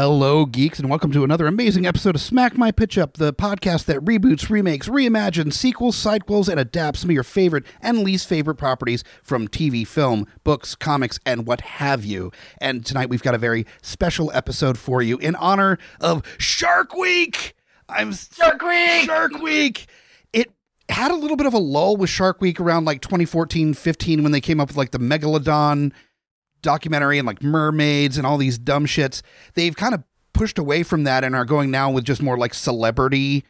Hello, geeks, and welcome to another amazing episode of Smack My Pitch Up, the podcast that reboots, remakes, reimagines, sequels, sidequels, and adapts some of your favorite and least favorite properties from TV, film, books, comics, and what have you. And tonight we've got a very special episode for you in honor of Shark Week. I'm Shark Week! Shark Week. It had a little bit of a lull with Shark Week around like 2014, 15 when they came up with like the Megalodon documentary and like mermaids and all these dumb shits. They've kind of pushed away from that and are going now with just more like celebrity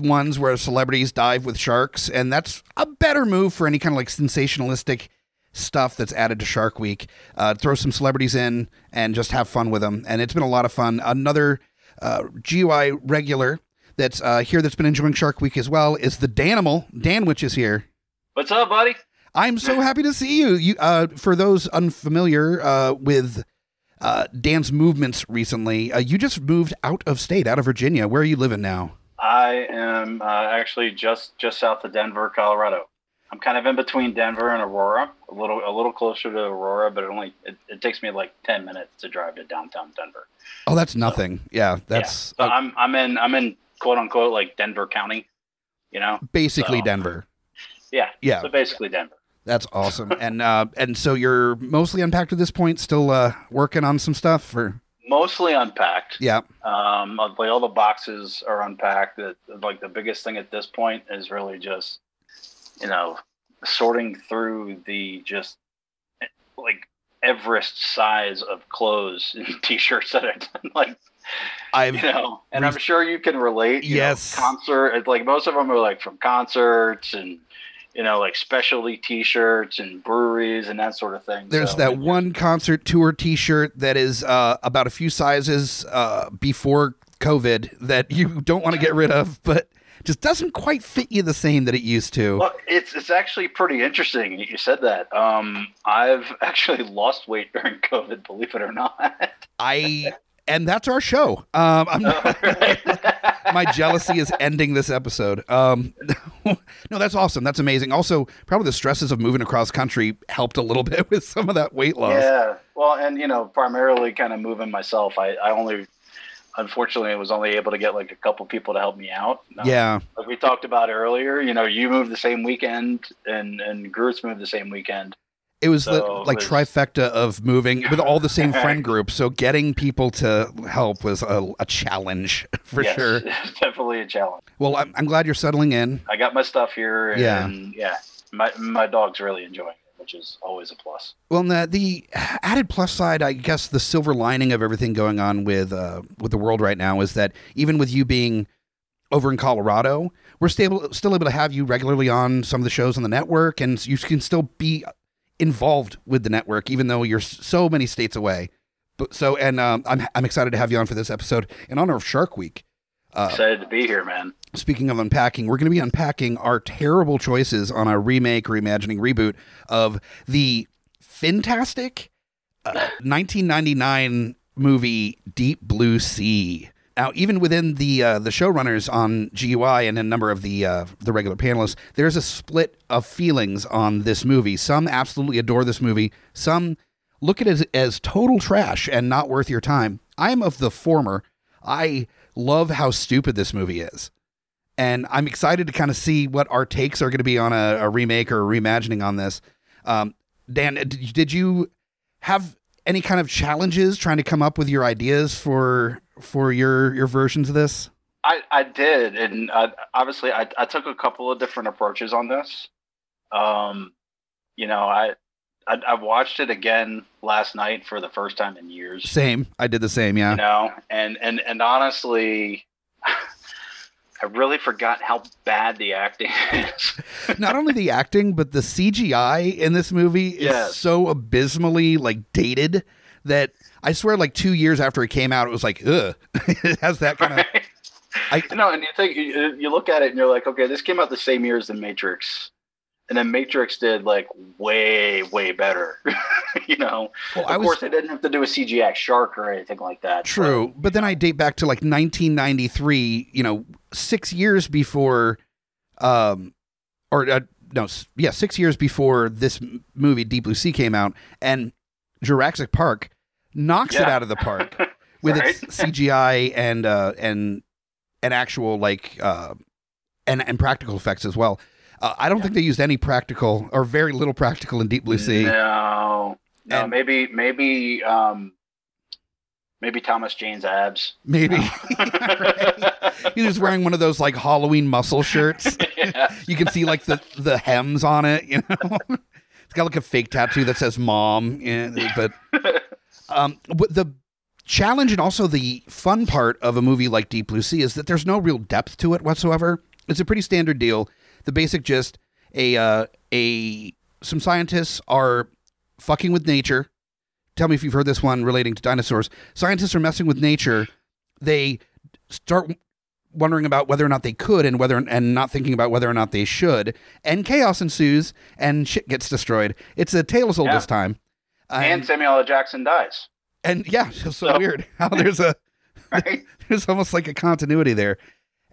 ones where celebrities dive with sharks. And that's a better move for any kind of like sensationalistic stuff that's added to Shark Week. Uh, throw some celebrities in and just have fun with them. And it's been a lot of fun. Another uh, GUI regular that's uh, here that's been enjoying Shark Week as well is the Danimal. Danwich is here. What's up, buddy? I'm so happy to see you. You, uh, for those unfamiliar uh, with uh, Dan's movements recently, uh, you just moved out of state, out of Virginia. Where are you living now? I am uh, actually just just south of Denver, Colorado. I'm kind of in between Denver and Aurora, a little a little closer to Aurora, but it only it, it takes me like ten minutes to drive to downtown Denver. Oh, that's nothing. yeah, that's Yeah. So I'm I'm in I'm in quote unquote like Denver County, you know. basically so- Denver. Yeah. Yeah. So basically Denver. That's awesome. and uh, and so you're mostly unpacked at this point, still uh, working on some stuff, or Mostly unpacked. yeah. Um, like all the boxes are unpacked. The, like the biggest thing at this point is really just, you know, sorting through the just like Everest size of clothes and t-shirts that are done. Like, I've you know, and I'm sure you can relate. you know, Yes. concert. it's Like most of them are like from concerts and, you know, like specialty t-shirts and breweries and that sort of thing. There's So, that one concert tour T-shirt that is uh, about a few sizes uh, before COVID that you don't want to get rid of, but just doesn't quite fit you the same that it used to. Well, it's it's actually pretty interesting that you said that. Um, I've actually lost weight during COVID, believe it or not. I and that's our show. Um, I'm not, my jealousy is ending this episode. Um, no, that's awesome. That's amazing. Also, probably the stresses of moving across country helped a little bit with some of that weight loss. yeah. Well, and you know, primarily kind of moving myself. I, I only, unfortunately, was only able to get like a couple people to help me out. Um, Yeah. Like we talked about earlier, you know, you moved the same weekend, and and Groot's moved the same weekend. It was the So like it was- trifecta of moving with all the same friend groups. So getting people to help was a, a challenge for Yes, sure. definitely a challenge. Well, I'm, I'm glad you're settling in. I got my stuff here, and Yeah. yeah, my my dog's really enjoying it, which is always a plus. Well, the, the added plus side, I guess, the silver lining of everything going on with uh, with the world right now is that even with you being over in Colorado, we're still still able to have you regularly on some of the shows on the network, and you can still be involved with the network, even though you're so many states away. But so, and um, I'm I'm excited to have you on for this episode in honor of Shark Week. Uh, Excited to be here, man. speaking of unpacking, we're going to be unpacking our terrible choices on a remake, reimagining, reboot of the fantastic uh, 1999 movie Deep Blue Sea. Now, even within the uh, the showrunners on GUI and a number of the uh, the regular panelists, there's a split of feelings on this movie. Some absolutely adore this movie. Some look at it as, as total trash and not worth your time. I'm of the former. I love how stupid this movie is and I'm excited to kind of see what our takes are going to be on a, a remake or a reimagining on this. Um, Dan, did, did you have any kind of challenges trying to come up with your ideas for for your your versions of this? I, I did, and uh, obviously, I, I took a couple of different approaches on this. Um, you know, I, I I watched it again last night for the first time in years. Same. I did the same. Yeah. You know, and and and honestly, I really forgot how bad the acting is. Not only the acting, but the CGI in this movie is Yes. so abysmally like dated that I swear, like two years after it came out, it was like, ugh, it has that kind of. I- no, and you think you, look at it and you're like, okay, this came out the same year as the Matrix, and then Matrix did like way way better. you know, Well, of I was course, they didn't have to do a CGI shark or anything like that. True, but then I date back to like 1993. You know, six years before, um, or uh, no, yeah, six years before this movie Deep Blue Sea came out, and Jurassic Park knocks it out of the park with Right? its CGI and uh, and and actual like uh, and and practical effects as well. Uh, I don't think they used any practical or very little practical in Deep Blue Sea. No, no, And- maybe maybe um, maybe Thomas Jane's abs. Maybe he was wearing one of those like Halloween muscle shirts. yeah. you can see like the the hems on it you know it's got like a fake tattoo that says mom yeah, but um the challenge and also the fun part of a movie like deep blue sea is that there's no real depth to it whatsoever. It's a pretty standard deal. The basic gist a uh a some scientists are fucking with nature. Tell me if you've heard this one relating to dinosaurs. Scientists are messing with nature. They start wondering about whether or not they could and whether and not thinking about whether or not they should. And chaos ensues and shit gets destroyed. It's a tale as old Yeah. as time and Samuel L. Jackson dies. and yeah it's just so So- weird how there's a Right? there's almost like a continuity there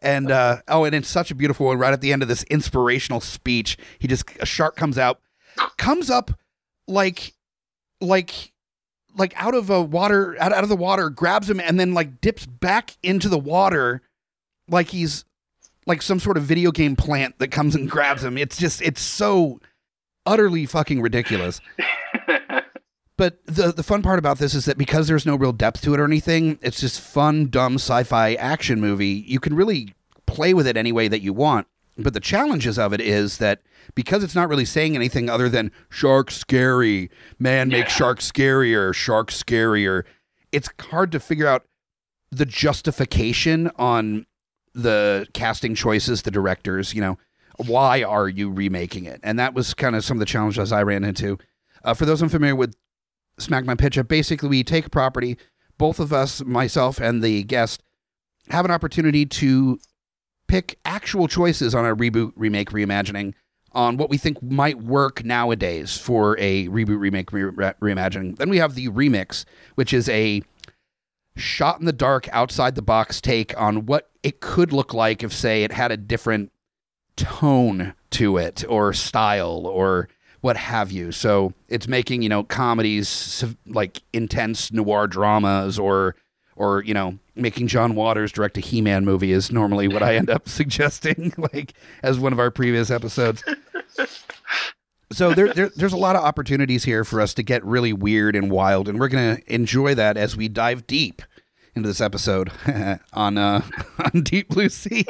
and uh oh and it's such a beautiful one right at the end of this inspirational speech he just a shark comes out comes up like like like out of a water out, out of the water grabs him and then like dips back into the water like he's like some sort of video game plant that comes and grabs him it's just it's so utterly fucking ridiculous but the the fun part about this is that because there's no real depth to it or anything, it's just fun, dumb sci-fi action movie. You can really play with it any way that you want. But the challenges of it is that because it's not really saying anything other than shark scary, man make Yeah. shark scarier, shark scarier. It's hard to figure out the justification on the casting choices, the directors, you know, why are you remaking it? And that was kind of some of the challenges I ran into. Uh, for those unfamiliar with Smack My Pitch Up, basically we take a property, both of us, myself and the guest, have an opportunity to pick actual choices on a reboot, remake, reimagining on what we think might work nowadays for a reboot, remake, re- re- reimagining. Then we have the remix, which is a shot in the dark, outside the box take on what it could look like if, say, it had a different tone to it or style or what have you. So it's making, you know, comedies like intense noir dramas or or, you know, making John Waters direct a He-Man movie is normally what I end up suggesting like as one of our previous episodes. So there, there there's a lot of opportunities here for us to get really weird and wild and we're going to enjoy that as we dive deep into this episode on uh on Deep Blue Sea.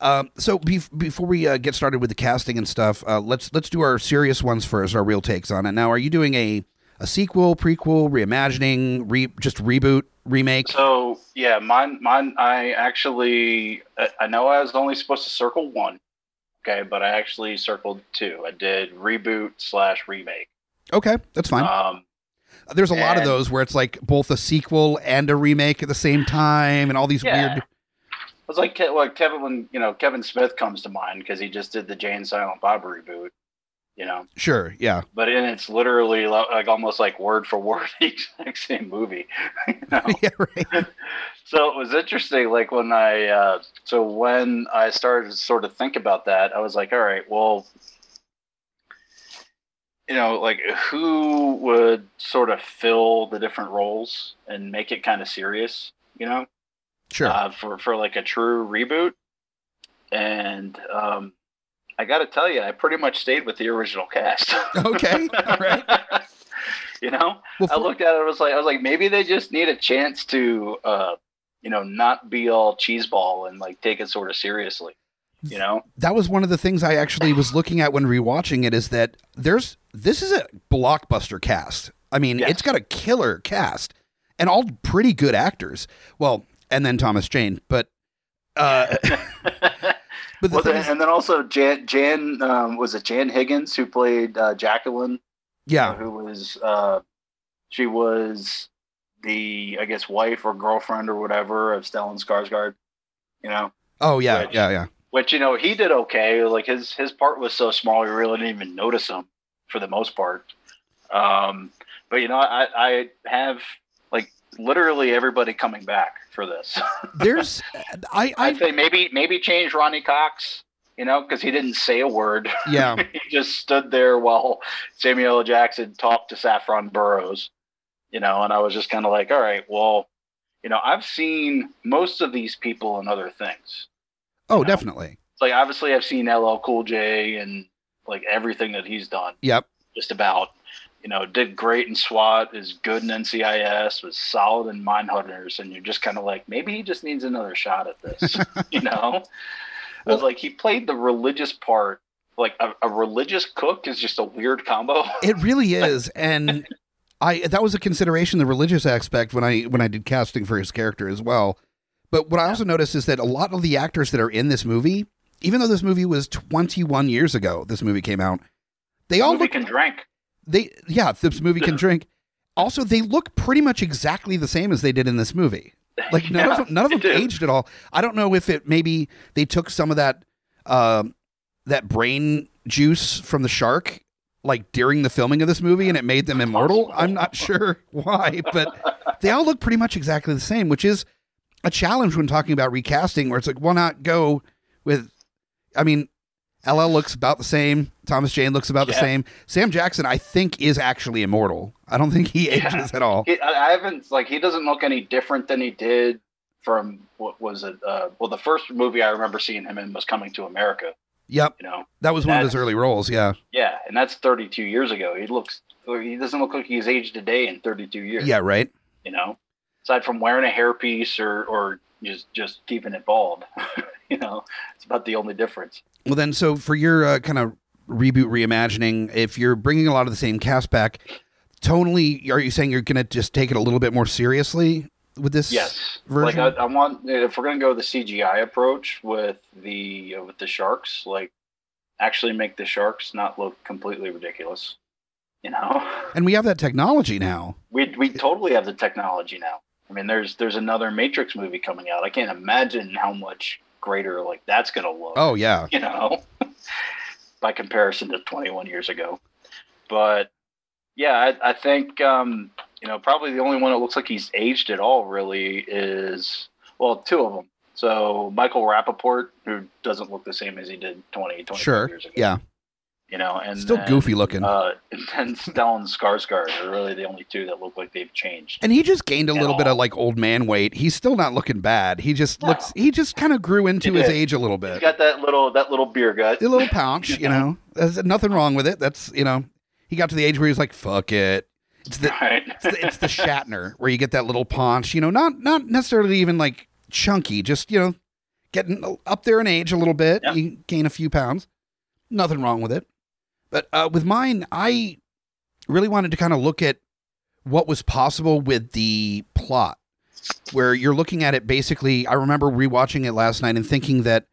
Um, so bef- before we uh, get started with the casting and stuff, uh, let's let's do our serious ones first, our real takes on it. Now, are you doing a a sequel, prequel, reimagining, re- just reboot, remake? So yeah, mine mine I actually I- I know I was only supposed to circle one, okay, but I actually circled two. I did reboot slash remake. Okay, that's fine. Um, There's a lot of those where it's like both a sequel and a remake at the same time, and all these Yeah. weird. It's like Ke- like Kevin when you know Kevin Smith comes to mind because he just did the Jay and Silent Bob reboot, you know. Sure, yeah, But and it's literally like almost like word for word the exact same movie. you know? yeah, right. So it was interesting, like when I, uh, so when I started to sort of think about that, I was like, all right, well, you know, like who would sort of fill the different roles and make it kind of serious, you know, Sure. uh, for for like a true reboot. And um, I got to tell you, I pretty much stayed with the original cast. Okay, all right. you know, Well, I looked at it. I was like, I was like, maybe they just need a chance to, uh, you know, not be all cheeseball and like take it sort of seriously. You know, that was one of the things I actually was looking at when rewatching it is that there's this is a blockbuster cast. I mean, Yes. it's got a killer cast and all pretty good actors. Well, and then Thomas Jane, but uh but the well, then, is, and then also Jan, Jan um, was it Jan Higgins who played uh, Jacqueline, yeah, who was uh, she was the I guess wife or girlfriend or whatever of Stellan Skarsgård. You know, oh yeah, Which- yeah, yeah. which you know he did okay. Like his his part was so small, we really didn't even notice him for the most part. Um, but you know, I I have literally everybody coming back for this. There's I I'd say maybe maybe change Ronny Cox. You know, because he didn't say a word. yeah. he just stood there while Samuel L. Jackson talked to Saffron Burrows. You know, and I was just kind of like, all right, well, you know, I've seen most of these people in other things. Oh, know? definitely. Like obviously I've seen LL Cool J and like everything that he's done. Yep. Just about. You know, did great in SWAT, is good in NCIS, was solid in Mindhunters, and you're just kind of like, maybe he just needs another shot at this. you know, I was like, he played the religious part. Like a, a religious cook is just a weird combo. It really is, and I that was a consideration the religious aspect when I when I did casting for his character as well. But what I also noticed is that a lot of the actors that are in this movie, even though this movie was 21 years ago, this movie came out, they all Movie look can drink. They yeah, this movie can drink. Also, they look pretty much exactly the same as they did in this movie. Like none Yeah, of them, none of them aged at all. I don't know if it maybe they took some of that um that brain juice from the shark like during the filming of this movie and it made them immortal. I'm not sure why, but they all look pretty much exactly the same, which is a challenge when talking about recasting where it's like why not go with I mean LL looks about the same. Thomas Jane looks about the same. Sam Jackson, I think, is actually immortal. I don't think he Yeah. ages at all. He, I haven't like he doesn't look any different than he did from what was it? Uh, well, the first movie I remember seeing him in was Coming to America. Yep, You know, that was one of his early roles. Yeah, yeah, and that's 32 years ago. He looks he doesn't look like he's aged a day in 32 years. yeah, right. you know, aside from wearing a hairpiece or or just just keeping it bald. you know, it's about the only difference. Well, then, so for your uh, kind of reboot reimagining, if you're bringing a lot of the same cast back, tonally, are you saying you're going to just take it a little bit more seriously with this? Yes, version? like I, I want if we're gonna go the CGI approach with the uh, with the sharks, like actually make the sharks not look completely ridiculous. You know, And we have that technology now. we we totally have the technology now. I mean, there's there's another Matrix movie coming out. I can't imagine how much greater like that's gonna look. Oh yeah, you know, by comparison to 21 years ago. But yeah, I, I think um, you know probably the only one that looks like he's aged at all really is well, two of them. So Michael Rapaport, who doesn't look the same as he did 20, 20 sure. years ago. Yeah, you know, and still then, goofy looking. Uh, and then Stellan Skarsgård are really the only two that look like they've changed. and he just gained a little bit of like old man weight. He's still not looking bad. He just No. looks. He just kind of grew into his age a little He's bit. got that little that little beer gut. a little pounce, you know. There's nothing wrong with it. That's you know, he got to the age where he's like, "Fuck it." It's the Right. it's the, it's the Shatner where you get that little paunch, you know, not not necessarily even like chunky, just you know, getting up there in age a little bit. Yeah. You gain a few pounds. Nothing wrong with it. But uh, with mine, I really wanted to kind of look at what was possible with the plot, where you're looking at it basically. I remember rewatching it last night and thinking that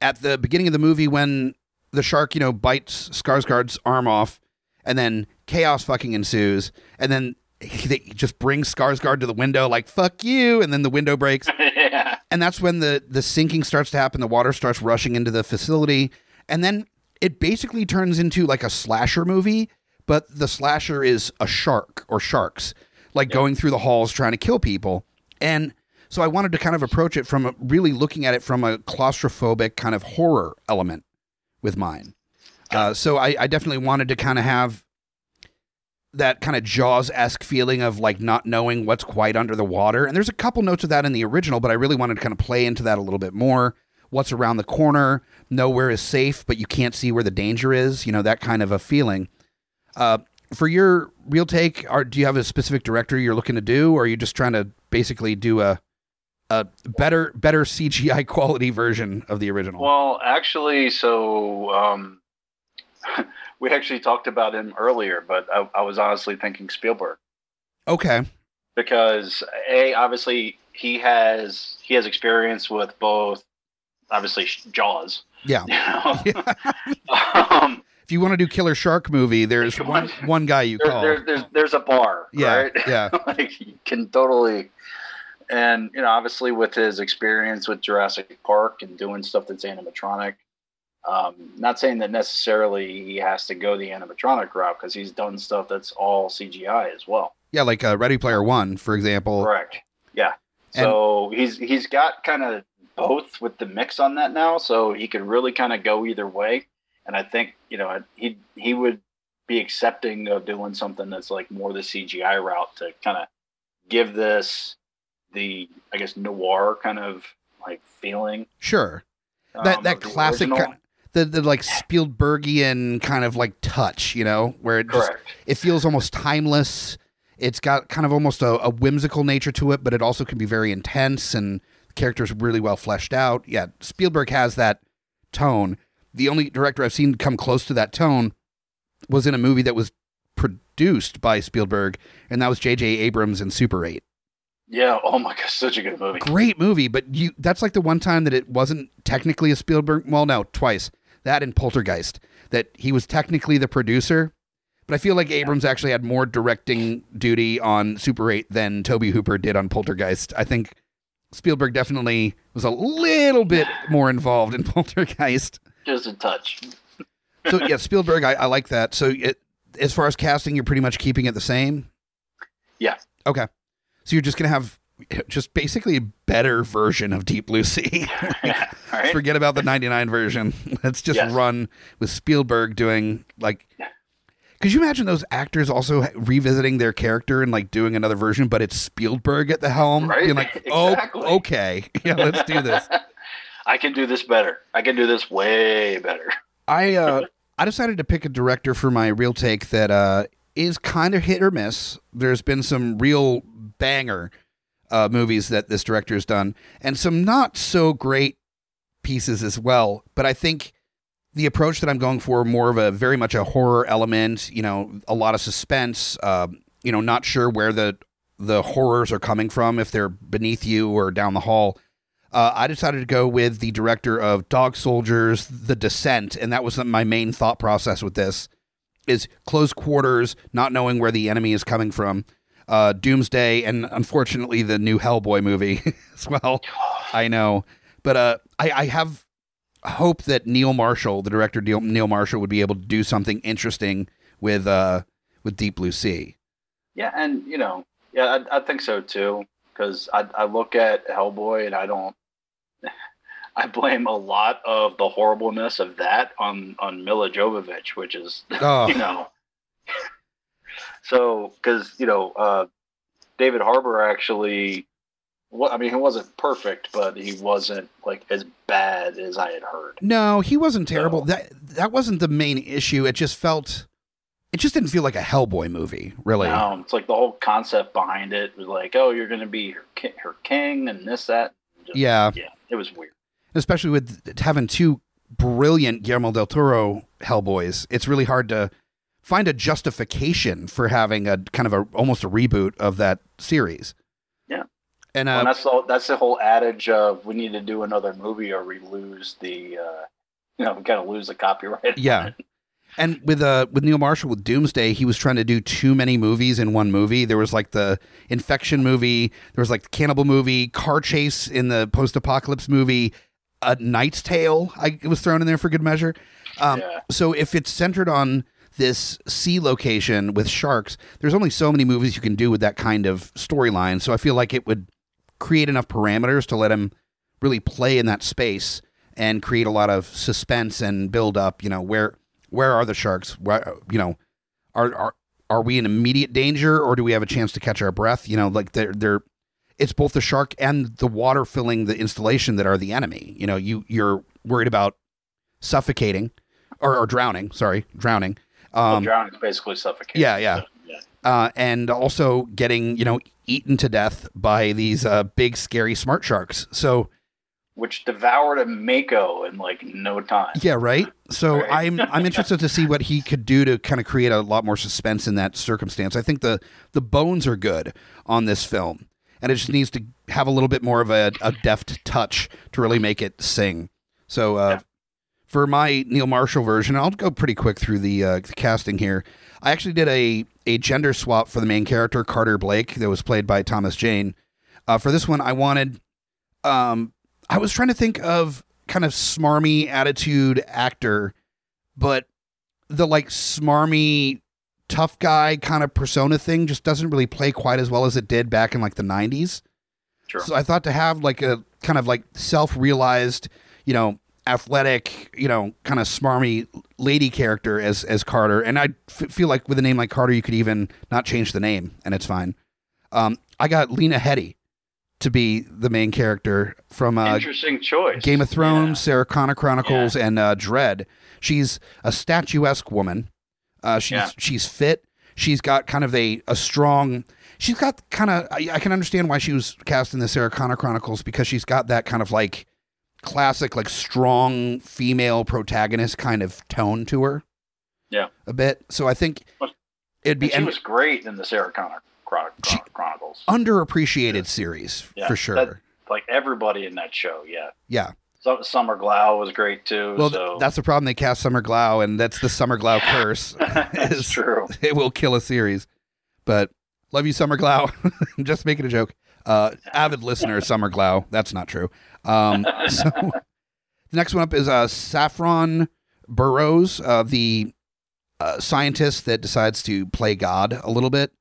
at the beginning of the movie when the shark, you know, bites Skarsgård's arm off, and then chaos fucking ensues, and then they just bring Skarsgård to the window like "fuck you," and then the window breaks, yeah. and that's when the the sinking starts to happen. The water starts rushing into the facility, and then it basically turns into like a slasher movie, but the slasher is a shark or sharks, like going through the halls trying to kill people. And so I wanted to kind of approach it from a, really looking at it from a claustrophobic kind of horror element with mine. Uh, so I, I definitely wanted to kind of have that kind of Jaws esque feeling of like not knowing what's quite under the water. And there's a couple notes of that in the original, but I really wanted to kind of play into that a little bit more. What's around the corner? Nowhere is safe, but you can't see where the danger is. You know, that kind of a feeling. Uh, for your real take, are do you have a specific director you're looking to do, or are you just trying to basically do a a better better CGI quality version of the original? Well, actually, so um, we actually talked about him earlier, but I, I was honestly thinking Spielberg okay. because a obviously he has he has experience with both obviously Jaws. Yeah. You know? um, If you want to do Killer Shark movie, there's one on. one guy you there, call. there, there's there's a bar, yeah, right? yeah, like you can totally and you know obviously with his experience with jurassic park and doing stuff that's animatronic um, not saying that necessarily he has to go the animatronic route because he's done stuff that's all cgi as well yeah. Like uh, Ready Player One, for example. correct yeah And- so he's he's got kind of both with the mix on that now so he could really kind of go either way and i think you know he he would be accepting of doing something that's like more the cgi route to kind of give this the i guess noir kind of like feeling Sure. That um, that of classic kind, the the like Spielbergian kind of like touch, you know, where it just it feels almost timeless. It's got kind of almost a, a whimsical nature to it, but it also can be very intense and characters really well fleshed out. Yeah, Spielberg has that tone. The only director I've seen come close to that tone was in a movie that was produced by Spielberg, and that was J.J. Abrams in Super 8. yeah oh my gosh such a good movie Great movie, but you that's like the one time that it wasn't technically a Spielberg. Well, no, twice. That and Poltergeist. That he was technically the producer, but I feel like Abrams actually had more directing duty on Super 8 than Tobe Hooper did on Poltergeist. I think Spielberg definitely was a little bit more involved in Poltergeist. just a touch So yeah, Spielberg, I, I like that. So it, as far as casting, you're pretty much keeping it the same. Yeah. Okay. So you're just gonna have just basically a better version of Deep Blue Sea. all right Forget about the 99 version. Let's just Yes. run with Spielberg doing like. Could you imagine those actors also revisiting their character and like doing another version, but it's Spielberg at the helm? Right? Being like, oh, Exactly. okay, yeah, let's do this. i can do this better i can do this way better I uh, I decided to pick a director for my real take that uh, is kind of hit or miss. There's been some real banger uh, movies that this director has done, and some not so great pieces as well. But I think the approach that I'm going for more of a very much a horror element. You know, a lot of suspense. Uh, you know, not sure where the the horrors are coming from if they're beneath you or down the hall. Uh, I decided to go with the director of Dog Soldiers, The Descent, and that was my main thought process with this: is close quarters, not knowing where the enemy is coming from, uh, Doomsday, and unfortunately the new Hellboy movie as well. I know, but uh, I, I have hope that Neil Marshall, the director Neil, Marshall, would be able to do something interesting with uh, with Deep Blue Sea. Yeah, and you know, yeah, I, I think so too. Because I, I look at Hellboy and I don't, I blame a lot of the horribleness of that on on Milla Jovovich, which is Oh, you know, so because you know, uh, David Harbour actually, I mean, he wasn't perfect, but he wasn't like as bad as I had heard. No, he wasn't terrible. No. That that wasn't the main issue. It just felt it just didn't feel like a Hellboy movie, really. Um, it's like the whole concept behind it was like, oh, you're going to be her, ki- her king and this that. Just- Yeah. yeah, it was weird. Especially with having two brilliant Guillermo del Toro Hellboys. It's really hard to find a justification for having a kind of a almost a reboot of that series. Yeah. And Well, uh, and that's the that's the whole adage of we need to do another movie or we lose the, uh, you know, we got to lose the copyright. Yeah. And with uh with Neil Marshall with Doomsday, he was trying to do too many movies in one movie. There was like the infection movie, there was like the cannibal movie, car chase in the post apocalypse movie, a Knight's Tale. I it was thrown in there for good measure. Um, Yeah. So if it's centered on this sea location with sharks, there's only so many movies you can do with that kind of storyline. So I feel like it would create enough parameters to let him really play in that space and create a lot of suspense and build up. You know where where are the sharks? Where, you know, are are are we in immediate danger or do we have a chance to catch our breath? You know, like they're they're it's both the shark and the water filling the installation that are the enemy. You know, you you're worried about suffocating or, or drowning, sorry, drowning. Well, Um, drowning is basically suffocation. yeah, yeah. Uh, and also getting you know eaten to death by these uh, big scary smart sharks. So Which devoured a Mako in like no time. yeah, right. So Right. I'm I'm interested to see what he could do to kind of create a lot more suspense in that circumstance. I think the the bones are good on this film, and it just needs to have a little bit more of a, a deft touch to really make it sing. So uh, Yeah. for my Neil Marshall version, I'll go pretty quick through the, uh, the casting here. I actually did a a gender swap for the main character Carter Blake that was played by Thomas Jane. Uh, for this one, I wanted. Um, I was trying to think of kind of smarmy attitude actor, but the like smarmy tough guy kind of persona thing just doesn't really play quite as well as it did back in like the 90s. Sure. So I thought to have like a kind of like self-realized, you know, athletic, you know, kind of smarmy lady character as as Carter, and I f- feel like with a name like Carter, you could even not change the name, and it's fine. Um, I got Lena Headey to be the main character from uh, Interesting choice. Game of Thrones, Yeah. Sarah Connor Chronicles, and uh, Dredd. She's a statuesque woman. Uh, she's Yeah. she's fit. She's got kind of a, a strong. She's got kind of. I, I can understand why she was cast in the Sarah Connor Chronicles because she's got that kind of like classic, like strong female protagonist kind of tone to her. Yeah. a bit. So I think it'd be And she was great in the Sarah Connor Chron- Chronicles. underappreciated series Yeah, for sure. that- like everybody in that show. Yeah. yeah. So, Summer Glau was great too. Well, so th- that's the problem. They cast Summer Glau, and that's the Summer Glau curse. that's true. it will kill a series. But love you, Summer Glau. I'm just making a joke. Uh, avid listener, Summer Glau. That's not true. Um, so the next one up is uh, Saffron Burrows, uh, the uh, scientist that decides to play God a little bit.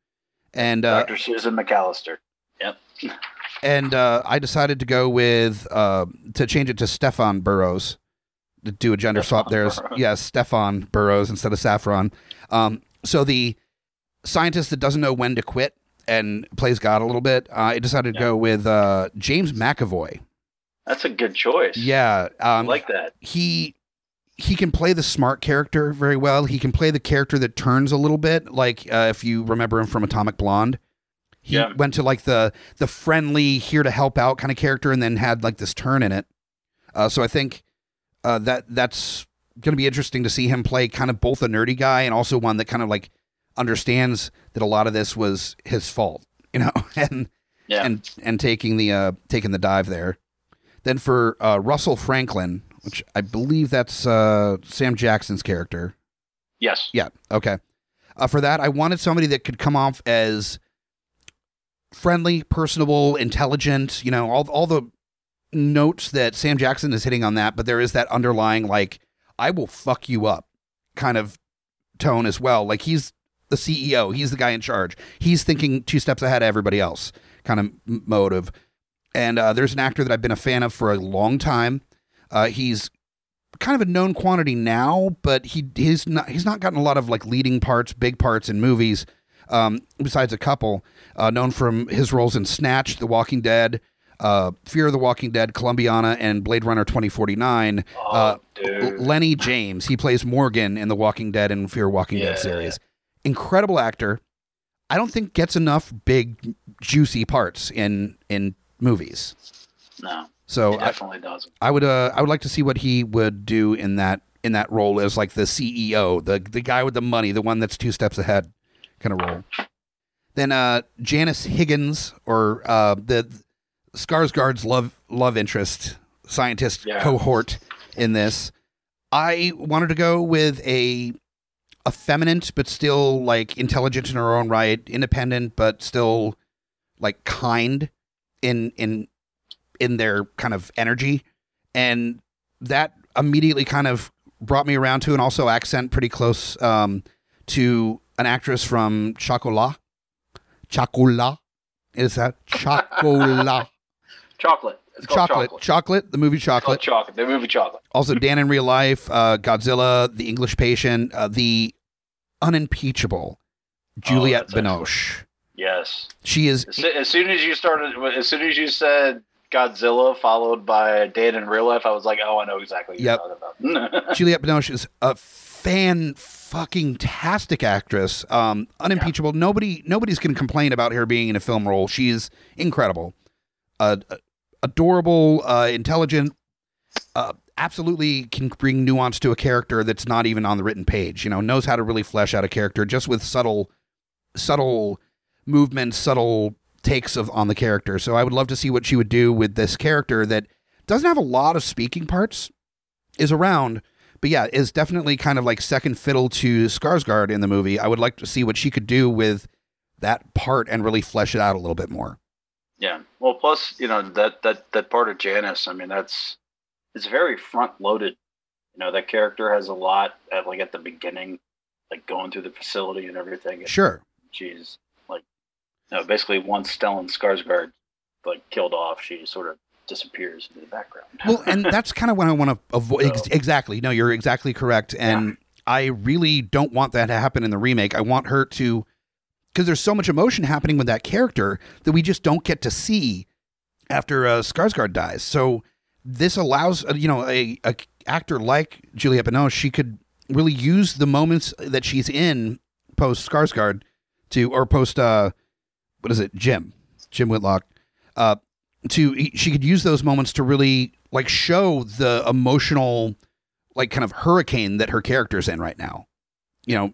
And uh, Dr. Susan McAllister. Yep. and uh, I decided to go with uh, to change it to Stefan Burrows to do a gender swap. There's Burrows. yeah, Stefan Burrows instead of Saffron. Um, so the scientist that doesn't know when to quit and plays God a little bit. Uh, I decided to Yeah. go with uh, James McAvoy. That's a good choice. Yeah, I um, like that. he he can play the smart character very well. He can play the character that turns a little bit, like uh, if you remember him from Atomic Blonde. He Yeah. went to like the the friendly, here to help out kind of character, and then had like this turn in it. Uh, so I think uh, that that's going to be interesting to see him play kind of both a nerdy guy and also one that kind of like understands that a lot of this was his fault, you know, and Yeah. and and taking the uh taking the dive there. Then for uh, Russell Franklin, which I believe that's uh, Sam Jackson's character. yes. Yeah, okay. Uh, for that, I wanted somebody that could come off as friendly, personable, intelligent. You know, all all the notes that Sam Jackson is hitting on that, but there is that underlying like I will fuck you up kind of tone as well. Like he's the CEO, he's the guy in charge. He's thinking two steps ahead of everybody else kind of motive. And uh, there's an actor that I've been a fan of for a long time. Uh, he's kind of a known quantity now, but he he's not he's not gotten a lot of like leading parts, big parts in movies. Um, besides a couple, uh, known from his roles in Snatch, The Walking Dead, uh, Fear of the Walking Dead, Columbiana, and Blade Runner 2049. Oh, Uh. Lenny James, he plays Morgan in the Walking Dead and Fear Walking Yeah. Dead series. Incredible actor. I don't think gets enough big juicy parts in in movies. no, So he I, definitely doesn't. I would uh, I would like to see what he would do in that in that role as like the CEO, the the guy with the money, the one that's two steps ahead kind of role. Then uh, Janice Higgins or uh, the Skarsgård's love love interest scientist Yeah. cohort in this. I wanted to go with a effeminate but still like intelligent in her own right, independent but still like kind in in in their kind of energy and that immediately kind of brought me around to and also accent pretty close um, to an actress from Chocolat. Chocolat. Is that Chocolat? Chocolate. Chocolate. chocolate. chocolate. The movie Chocolate. chocolate. The movie Chocolate. Also, Dan in real life, uh, Godzilla, The English Patient, uh, the unimpeachable Juliette Oh, that's excellent. Binoche. Yes. She is As, soon as you started, as soon as you said Godzilla followed by Dan in real life, I was like, oh, I know exactly what Yep. you're talking about. Juliette Binoche is a fan fucking tastic actress. Um, unimpeachable. Nobody nobody's going to complain about her being in a film role. She's incredible. Uh, adorable, uh, intelligent, uh, absolutely can bring nuance to a character that's not even on the written page. You know, knows how to really flesh out a character just with subtle, subtle movements, subtle takes of on the character. So I would love to see what she would do with this character that doesn't have a lot of speaking parts, is around, but yeah, is definitely kind of like second fiddle to Skarsgård in the movie. I would like to see what she could do with that part and really flesh it out a little bit more. Yeah. Well, plus you know that that that part of Janice. I mean, that's it's very front loaded. You know, that character has a lot at like at the beginning, like going through the facility and everything. And Sure. She's like, you know, basically once Stellan Skarsgård like killed off, she sort of disappears into the background. Well, and that's kind of what I want to avoid. Ex- So- exactly. No, you're exactly correct. And I really don't want that to happen in the remake. I want her to, because there's so much emotion happening with that character that we just don't get to see after uh, Skarsgård dies. So this allows, uh, you know, a, a actor like Juliette Binoche, she could really use the moments that she's in post Skarsgård to, or post, uh, what is it, Jim, Jim Whitlock, uh, to she could use those moments to really like show the emotional like kind of hurricane that her character's in right now. You know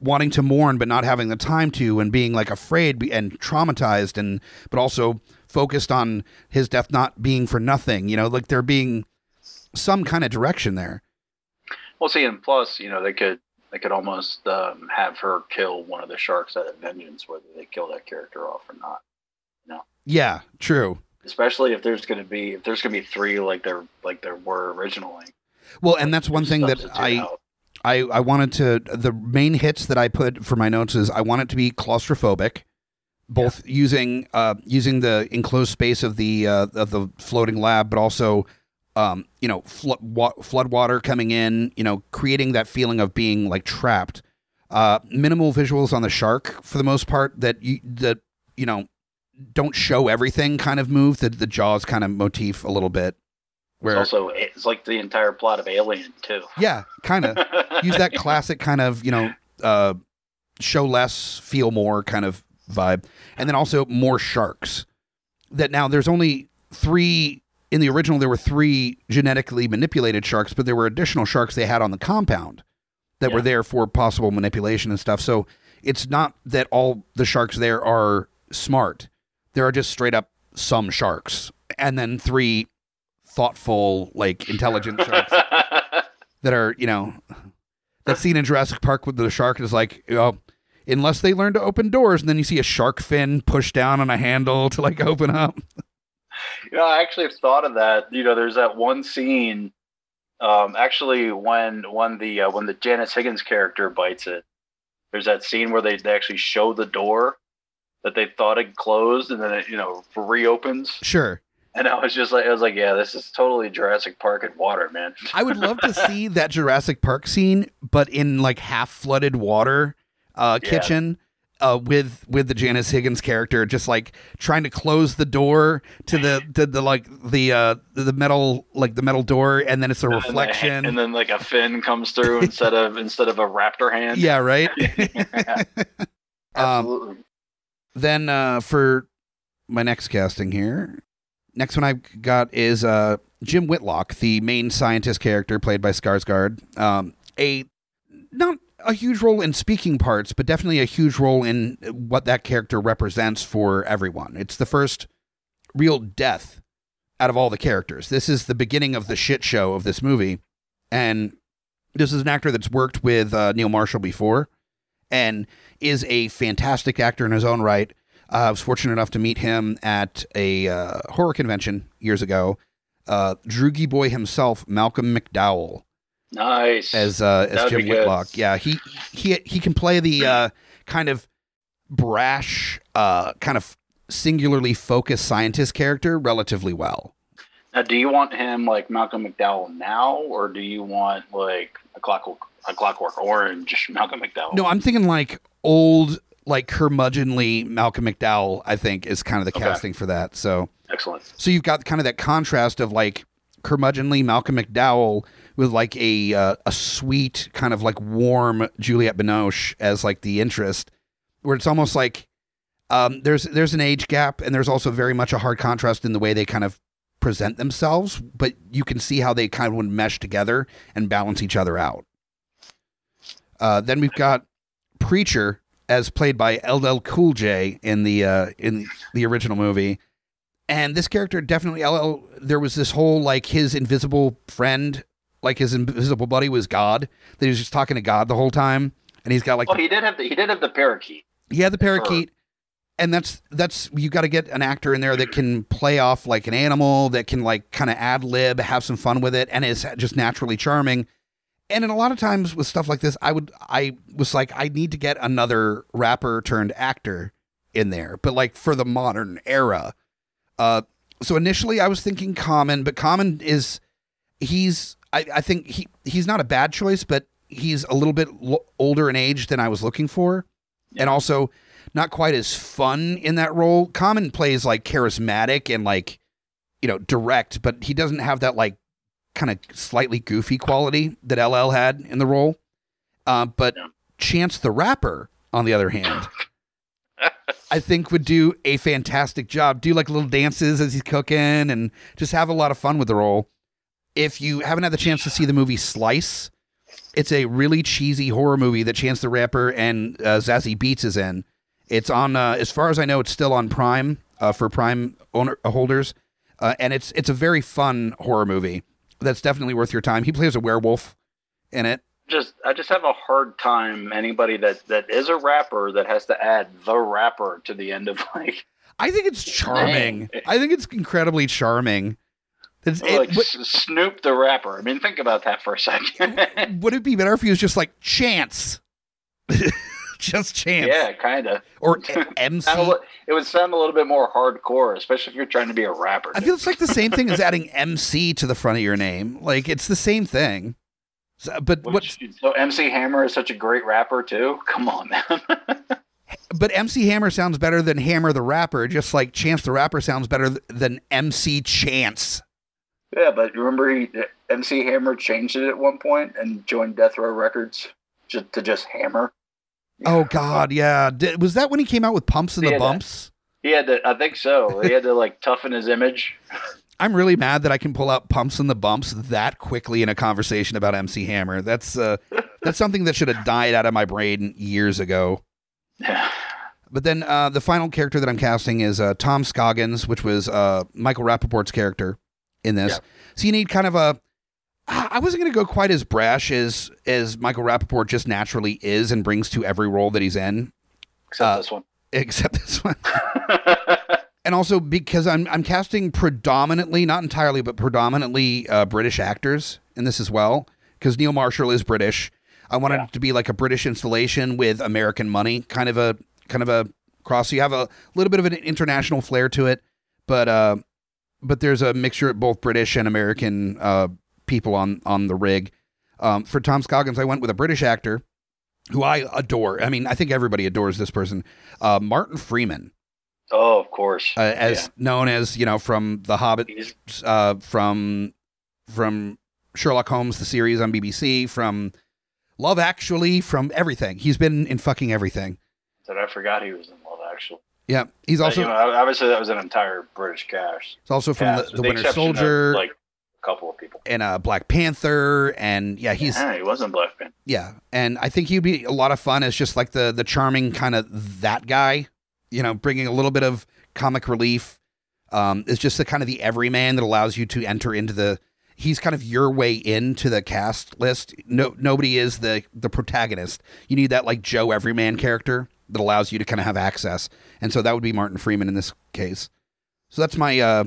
wanting to mourn but not having the time to and being like afraid and traumatized and but also focused on his death not being for nothing you know like there being some kind of direction there Well, see, and plus, you know, they could they could almost um, have her kill one of the sharks out of vengeance, whether they kill that character off or not. You know? yeah true Especially if there's going to be if there's going to be three like there like there were originally. well and that's one thing that i out. I, I wanted to the main hits that I put for my notes is I want it to be claustrophobic, both using uh using the enclosed space of the uh, of the floating lab, but also um you know flood wa- flood water coming in, you know creating that feeling of being like trapped. Uh, minimal visuals on the shark for the most part that you that you know don't show everything kind of move the the jaws kind of motif a little bit. Where It's also it's like the entire plot of Alien too. yeah, kind of use that classic kind of you know uh, show less, feel more kind of vibe, and then also more sharks. That now there's only three in the original. There were three genetically manipulated sharks, but there were additional sharks they had on the compound that were there for possible manipulation and stuff. So it's not that all the sharks there are smart. There are just straight up some sharks, and then three thoughtful, like intelligent sharks that are, you know, that scene in Jurassic Park with the shark is like, know, unless they learn to open doors, and then you see a shark fin push down on a handle to like open up. You know, I actually have thought of that. You know, there's that one scene. Um, actually, when when the uh, when the Janice Higgins character bites it, there's that scene where they, they actually show the door that they thought had closed, and then it you know reopens. Sure. And I was just like, I was like, yeah, this is totally Jurassic Park in water, man. I would love to see that Jurassic Park scene, but in like half flooded water uh, Yeah. kitchen. Uh, with with the Janice Higgins character, just like trying to close the door to the to the like the uh the metal like the metal door, and then it's a And then- reflection. and then like a fin comes through instead of instead of a raptor hand. yeah, right. Um, absolutely. then uh, for my next casting here, next one I've got is uh, Jim Whitlock, the main scientist character played by Skarsgård. Um, a not a huge role in speaking parts, but definitely a huge role in what that character represents for everyone. It's the first real death out of all the characters. This is the beginning of the shit show of this movie, and this is an actor that's worked with uh, Neil Marshall before, and is a fantastic actor in his own right. Uh, I was fortunate enough to meet him at a uh, horror convention years ago. Uh, Droogie Boy himself, Malcolm McDowell, nice. as uh, as That'd Jim. Whitlock. Yeah, he he he can play the uh, kind of brash, uh, kind of singularly focused scientist character relatively well. Now, do you want him like Malcolm McDowell now, or do you want like a clockwork, a clockwork orange Malcolm McDowell? No, I'm thinking like old, like curmudgeonly Malcolm McDowell. I think is kind of the Okay. casting for that. So. excellent. So you've got kind of that contrast of like curmudgeonly Malcolm McDowell with like a uh, a sweet kind of like warm Juliette Binoche as like the interest, where it's almost like um, there's there's an age gap and there's also very much a hard contrast in the way they kind of present themselves, but you can see how they kind of would mesh together and balance each other out. Uh, then we've got Preacher as played by LL Cool J in the uh, in the original movie. And this character definitely LL there was this whole like his invisible friend, like his invisible buddy was God. That he was just talking to God the whole time. And he's got like Well, he did have the he did have the parakeet. he had the parakeet, and that's that's you got to get an actor in there that can play off like an animal, that can like kind of ad lib, have some fun with it, and is just naturally charming. And in a lot of times with stuff like this, I would I was like I need to get another rapper turned actor in there, but like for the modern era. Uh, so initially I was thinking Common, but Common is he's I, I think he he's not a bad choice, but he's a little bit l- older in age than I was looking for, and also not quite as fun in that role. Common plays like charismatic and like you know direct, but he doesn't have that like kind of slightly goofy quality that LL had in the role. Uh, but Yeah. Chance the Rapper, on the other hand, I think would do a fantastic job. Do like little dances as he's cooking and just have a lot of fun with the role. If you haven't had the chance to see the movie Slice, it's a really cheesy horror movie that Chance the Rapper and uh, Zazie Beetz is in. It's on, uh, as far as I know, it's still on Prime uh, for Prime owner uh, holders, uh, and it's it's a very fun horror movie that's definitely worth your time. He plays a werewolf in it. Just I just have a hard time anybody that that is a rapper that has to add the rapper to the end of like I think it's charming. I think it's incredibly charming. It's, it- like S- Snoop the rapper. I mean, think about that for a second. would it be better if he was just like Chance? just Chance. yeah, kind of. Or MC. It would sound a little bit more hardcore, especially if you're trying to be a rapper. I feel it's like the same thing as adding MC to the front of your name. Like it's the same thing. So- but what? So MC Hammer is such a great rapper too. Come on, man. But MC Hammer sounds better than Hammer the rapper, just like Chance the rapper sounds better th- than MC Chance. Yeah, but remember he MC Hammer changed it at one point and joined Death Row Records just to just Hammer. Oh God, yeah. Did, was that when he came out with Pumps and the Yeah, that- Bumps? He had to. I think so. He had to like toughen his image. I'm really mad that I can pull out Pumps and the Bumps that quickly in a conversation about MC Hammer. That's uh, that's something that should have died out of my brain years ago. Yeah. But then uh, the final character that I'm casting is uh, Tom Scoggins, which was uh, Michael Rapaport's character in this. Yeah. So you need kind of a. I wasn't going to go quite as brash as as Michael Rapaport just naturally is and brings to every role that he's in, Except Uh, this one. except this one. and also because I'm I'm casting predominantly, not entirely, but predominantly uh, British actors in this as well. Because Neil Marshall is British. I wanted Yeah. it to be like a British installation with American money, kind of a kind of a cross. So you have a little bit of an international flair to it, but uh, but there's a mixture of both British and American uh, people on on the rig. Um, for Tom Scoggins, I went with a British actor who I adore. I mean, I think everybody adores this person, uh, Martin Freeman oh, of course. uh, as known as you know from The Hobbit, uh, from from Sherlock Holmes the series on BBC, from Love Actually, from everything. He's been in fucking everything. that I forgot he was in Love Actually. Yeah, he's also you know, obviously that was an entire British cast. It's also from cast, the, the Winter exception of, Soldier like a couple of people. and uh, Black Panther, and yeah, he's yeah, he wasn't Black Panther. yeah, and I think he'd be a lot of fun as just like the the charming kind of that guy, you know, bringing a little bit of comic relief. Um, is just the kind of the everyman that allows you to enter into the. He's kind of your way into the cast list. No, nobody is the the protagonist. You need that like Joe Everyman character that allows you to kind of have access, and so that would be Martin Freeman in this case. So that's my uh,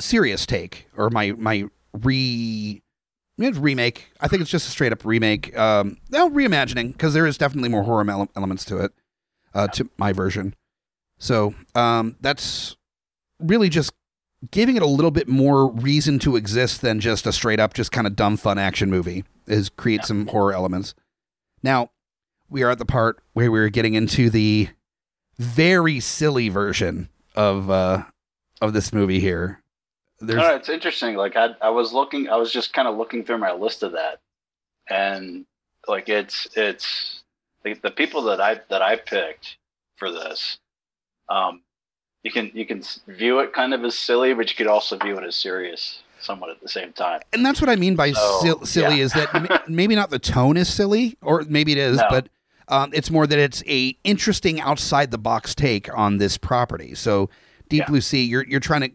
serious take, or my my re remake. I think it's just a straight up remake. Um, no reimagining because there is definitely more horror ele- elements to it, uh, to my version. So um, that's really just giving it a little bit more reason to exist than just a straight up, just kind of dumb fun action movie. Is create some horror elements. Now we are at the part where we're getting into the very silly version of uh, of this movie here. There's No, it's interesting. Like I, I was looking, I was just kind of looking through my list of that, and like it's it's the, the people that I that I picked for this. Um, you can you can view it kind of as silly, but you could also view it as serious, somewhat at the same time. and that's what I mean by So, sil- silly yeah. is that m- maybe not the tone is silly, or maybe it is, No. but um, it's more that it's a interesting outside the box take on this property. So Deep Yeah. Blue Sea, you're you're trying to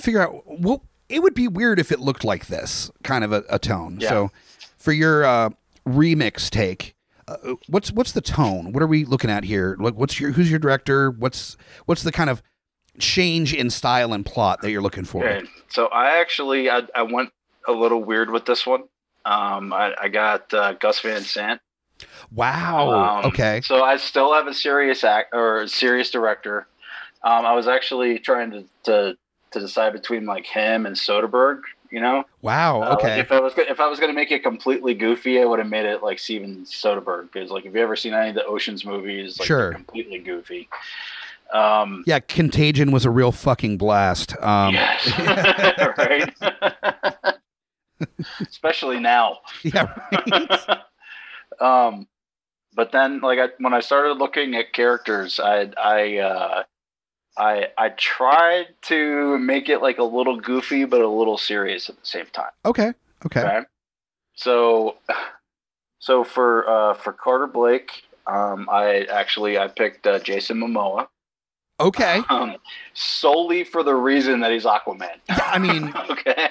figure out what it would be weird if it looked like this kind of a, a tone. Yeah. So for your uh, remix take. Uh, what's what's the tone? What are we looking at here? Like, what's your who's your director? What's what's the kind of change in style and plot that you're looking for? Okay, so I actually I, I went a little weird with this one. Um, I, I got uh, Gus Van Sant. Wow. Um, okay. So I still have a serious act or a serious director. Um, I was actually trying to, to to decide between like him and Soderbergh. You know, Wow. Uh, like, Okay. if I was if I was going to make it completely goofy, I would have made it like Steven Soderbergh because like if you ever seen any of the Ocean's movies, like Sure. completely goofy. Um, yeah, Contagion was a real fucking blast. Um, yes, right. Especially now. yeah. Right. Um, but then, like, I, when I started looking at characters, I, I, uh, I, I tried to make it like a little goofy, but a little serious at the same time. Okay. Okay. Okay. So, so for uh, for Carter Blake, um, I actually I picked uh, Jason Momoa Okay. um, solely for the reason that he's Aquaman. I mean, okay.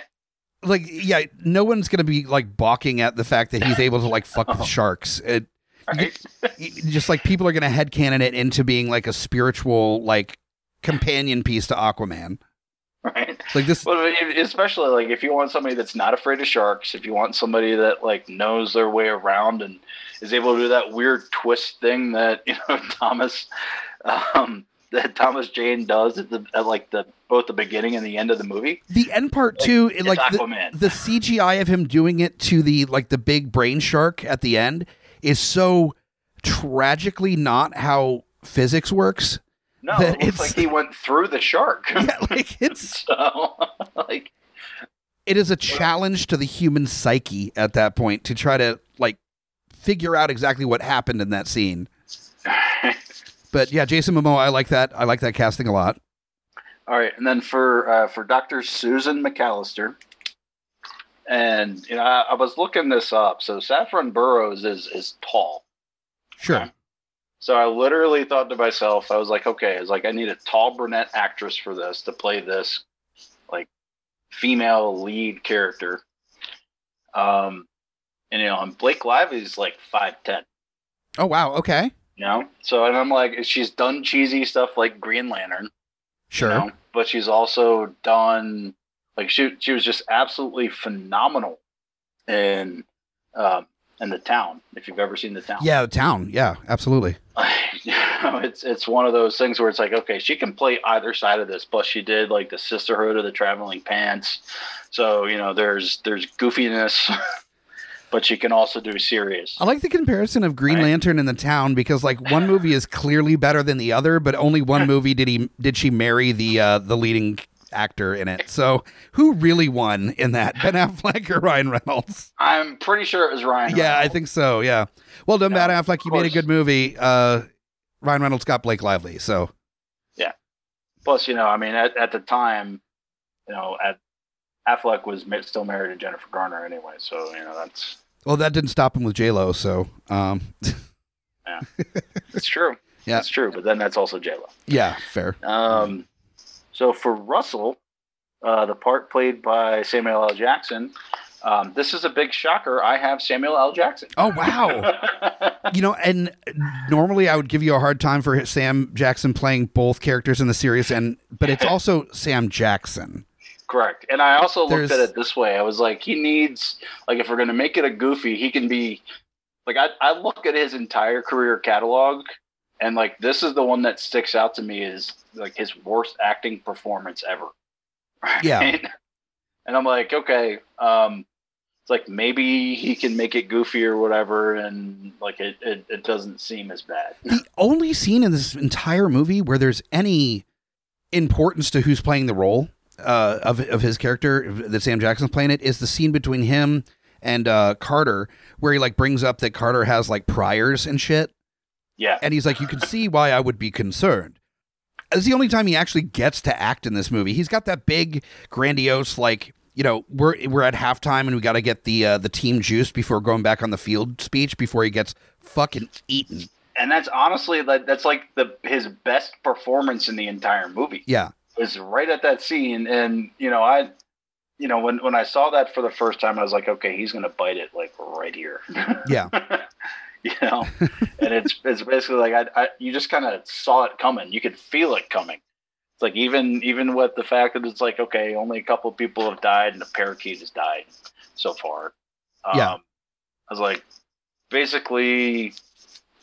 Like, yeah, no one's gonna be like balking at the fact that he's able to like fuck Oh. with sharks. It, Right? just like people are gonna headcanon it into being like a spiritual like companion piece to Aquaman. Right. Like this. Well, especially like if you want somebody that's not afraid of sharks, if you want somebody that like knows their way around and is able to do that weird twist thing that you know Thomas, um, that Thomas Jane does at the at like the both the beginning and the end of the movie. The end part too, it, like the, the CGI of him doing it to the like the big brain shark at the end is so tragically not how physics works. no, it looks it's- like he went through the shark. Yeah, like it's so like it is a challenge to the human psyche at that point to try to like figure out exactly what happened in that scene. But yeah, Jason Momoa, I like that. I like that casting a lot. All right, and then for uh, for Dr. Susan McAllister, and you know I, I was looking this up. So Saffron Burrows is is tall. Sure. Okay. So I literally thought to myself, I was like, okay, I was like, I need a tall brunette actress for this to play this like female lead character. Um, and you know, and Blake Lively's like five ten. Oh wow. Okay. You know, so and I'm like, she's done cheesy stuff like Green Lantern. Sure. you know, but she's also done like she she was just absolutely phenomenal in um in the town. If you've ever seen the town, Yeah, the town. Yeah, absolutely. you know, it's it's one of those things where it's like, okay, she can play either side of this. Plus, she did like the Sisterhood of the Traveling Pants, so you know, there's there's goofiness, but she can also do serious. I like the comparison of Green Right. Lantern and the town because like one movie is clearly better than the other, but only one movie did he did she marry the uh the leading actor in it. So who really won in that? Ben Affleck or Ryan Reynolds? I'm pretty sure it was Ryan. Yeah, I think so. Yeah. Well done, Yeah, Ben Affleck. You made a good movie. Uh Ryan Reynolds got Blake Lively. So yeah. Plus, you know, I mean, at, at the time, you know, at Affleck was still married to Jennifer Garner anyway, so you know that's well that didn't stop him with J Lo, so um yeah, it's true. Yeah. it's true. But then that's also J Lo. yeah, fair. Um, so for Russell, uh, the part played by Samuel L. Jackson, um, this is a big shocker. I have Samuel L. Jackson. Oh wow. You know, and normally I would give you a hard time for Sam Jackson playing both characters in the series, and but it's also Sam Jackson. Correct. And I also looked There's- at it this way. I was like, he needs like if we're gonna make it a goofy, he can be like I, I look at his entire career catalog and like this is the one that sticks out to me is like his worst acting performance ever. Yeah. Right? And I'm like, okay, um it's like maybe he can make it goofy or whatever and like it, it, it doesn't seem as bad. The only scene in this entire movie where there's any importance to who's playing the role uh, of of his character that Sam Jackson's playing it is the scene between him and uh, Carter, where he like brings up that Carter has like priors and shit, Yeah. and he's like, "You can see why I would be concerned." It's the only time he actually gets to act in this movie. He's got that big, grandiose, like you know, we're we're at halftime and we got to get the uh, the team juice before going back on the field speech before he gets fucking eaten. And that's honestly that that's like the his best performance in the entire movie. Yeah, was right at that scene. And you know i you know when when i saw that for the first time i was like okay he's gonna bite it like right here. Yeah, you know? And it's it's basically like i, I you just kind of saw it coming. You could feel it coming. It's like even even with the fact that it's like okay only a couple of people have died and a parakeet has died so far. Yeah. um, i was like basically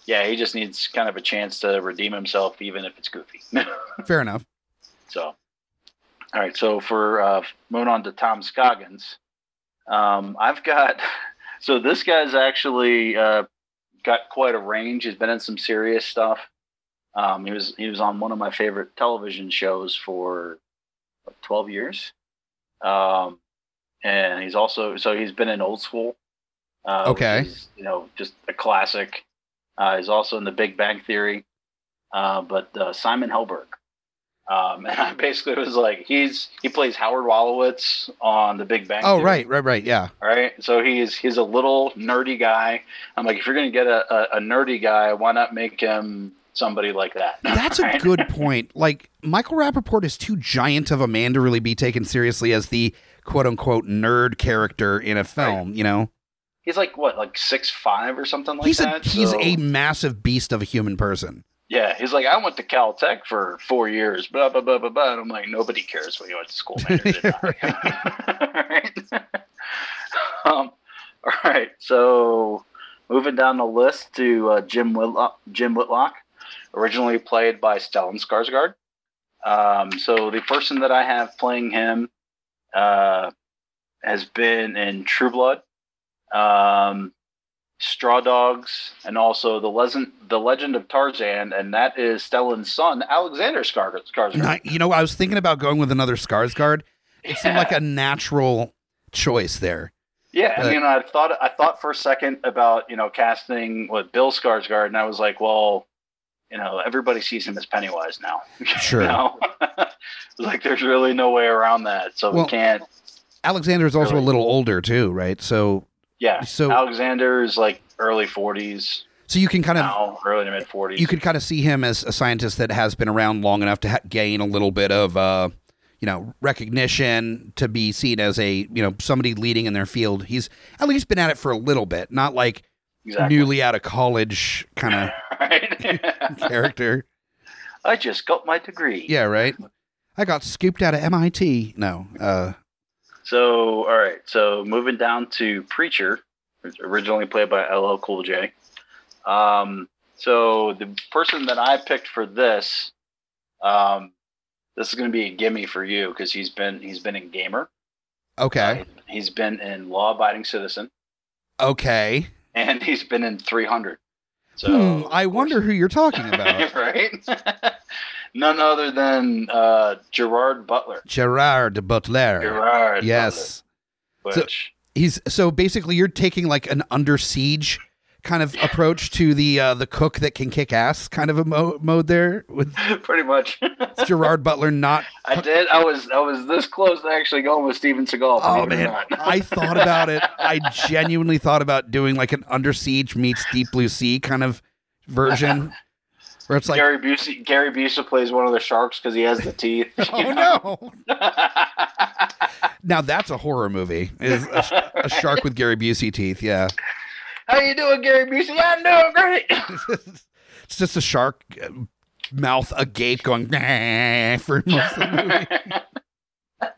yeah he just needs kind of a chance to redeem himself even if it's goofy. Fair enough. So, all right. So for uh, moving on to Tom Scoggins, um, I've got. So this guy's actually uh, got quite a range. He's been in some serious stuff. Um, he was he was on one of my favorite television shows for twelve years, um, and he's also so he's been in Old School. Uh, Okay. is, you know, just a classic. Uh, he's also in The Big Bang Theory, uh, but uh, Simon Helberg. Um, and I basically was like, he's he plays Howard Wolowitz on The Big Bang. Oh Theory, right, right, right. Yeah, right. So he's he's a little nerdy guy. I'm like, if you're gonna get a, a, a nerdy guy, why not make him somebody like that? That's a Right? good point. Like Michael Rapaport is too giant of a man to really be taken seriously as the quote unquote nerd character in a film. You know, He's like what, like six five or something like he's a that. he's So- a massive beast of a human person. Yeah. He's like, I went to Caltech for four years, blah blah blah blah blah. And I'm like, nobody cares what you went to school. Man, You're good guy. right. um, all right. So moving down the list to uh, Jim Whitlock. Jim Whitlock, originally played by Stellan Skarsgård. Um, so the person that I have playing him uh, has been in True Blood, um, Straw Dogs, and also the legend, the Legend of Tarzan, and that is Stellan's son, Alexander Skar- Skarsgård. I- you know, I was thinking about going with another Skarsgård. It seemed like a natural choice there. Yeah, But- I mean, I thought I thought for a second about you know casting with Bill Skarsgård, and I was like, well, you know, everybody sees him as Pennywise now. Sure. You know? Like there's really no way around that, so Well- we can't. Alexander is also Really? a little older too, right? So, Yeah, so- Alexander is like early 40s so you can kind of now, early to mid 40s. you can kind of see him as a scientist that has been around long enough to ha- gain a little bit of uh you know recognition to be seen as a you know somebody leading in their field he's at least been at it for a little bit not like exactly. newly out of college kind of character I just got my degree. yeah right i got scooped out of mit no uh So, all right. So, moving down to Preacher, originally played by LL Cool J. Um, so, the person that I picked for this, um, this is going to be a gimme for you because he's been he's been in Gamer. okay Uh, he's been in Law Abiding Citizen, okay and he's been in 300. So, hmm, i wonder who you're talking about right? None other than uh, Gerard Butler. gerard butler Gerard. yes Butler, So- which he's so basically you're taking like an under siege kind of approach to the uh, the cook that can kick ass kind of a mo- mode there with pretty much. Gerard Butler not I did. I was. I was this close to actually going with Steven Seagal. Oh believe it or man. I thought about it. I genuinely thought about doing like an Under Siege meets Deep Blue Sea kind of version, where it's like, Gary Busey. Gary Busey plays one of the sharks because he has the teeth. oh no! Now that's a horror movie. Is a, a shark with Gary Busey teeth? Yeah, How you doing, Gary Busey? I'm doing great. it's just a shark uh, mouth agape going for most of the movie.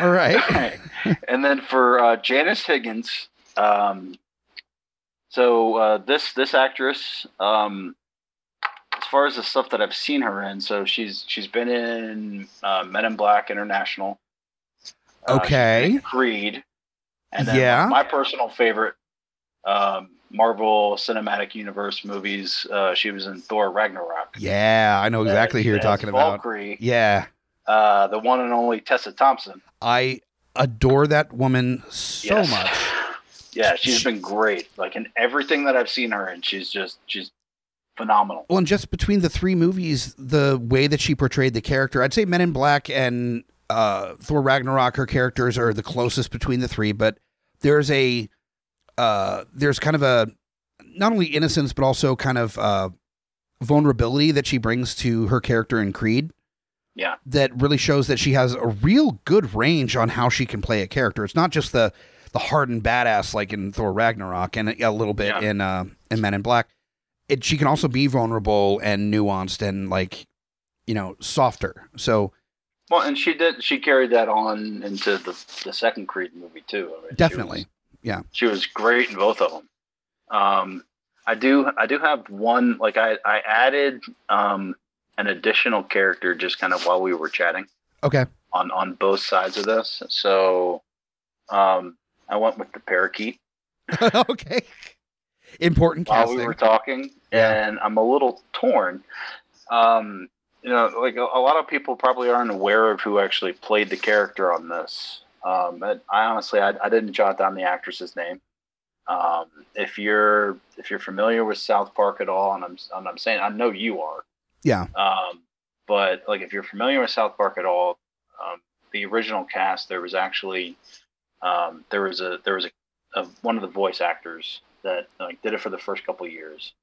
All right. and then for uh, Janice Higgins, um, so uh, this this actress, um, far as the stuff that I've seen her in, so she's she's been in uh, Men in Black International. Uh, Okay. Creed, and then Yeah. my personal favorite um, Marvel Cinematic Universe movies. Uh, she was in Thor Ragnarok. Yeah, I know exactly who you're talking about. Valkyrie. Yeah. uh, the one and only Tessa Thompson. I adore that woman so Yes. much. Yeah, she's been great. Like in everything that I've seen her in, she's just she's phenomenal. Well, and just between the three movies, the way that she portrayed the character, I'd say Men in Black and uh, Thor Ragnarok, her characters are the closest between the three. But there's a uh, there's kind of a not only innocence but also kind of uh, vulnerability that she brings to her character in Creed. Yeah. that really shows that she has a real good range on how she can play a character. It's not just the the hardened badass like in Thor Ragnarok and a little bit Yeah. in uh, in Men in Black. It she can also be vulnerable and nuanced and like you know softer. So Well, and she did she carried that on into the the second Creed movie too. I mean, she definitely, yeah. she was great in both of them. Um, I do I do have one like I I added um an additional character just kind of while we were chatting okay, on on both sides of this. So um I went with the parakeet okay, important while casting. we were talking, Yeah. and I'm a little torn. Um, you know, like a, a lot of people probably aren't aware of who actually played the character on this. Um, but I honestly, I, I didn't jot down the actress's name. Um, if you're if you're familiar with South Park at all, and I'm and I'm saying I know you are, yeah, um, but like if you're familiar with South Park at all, um, the original cast there was actually um, there was a there was a, a one of the voice actors that like did it for the first couple of years.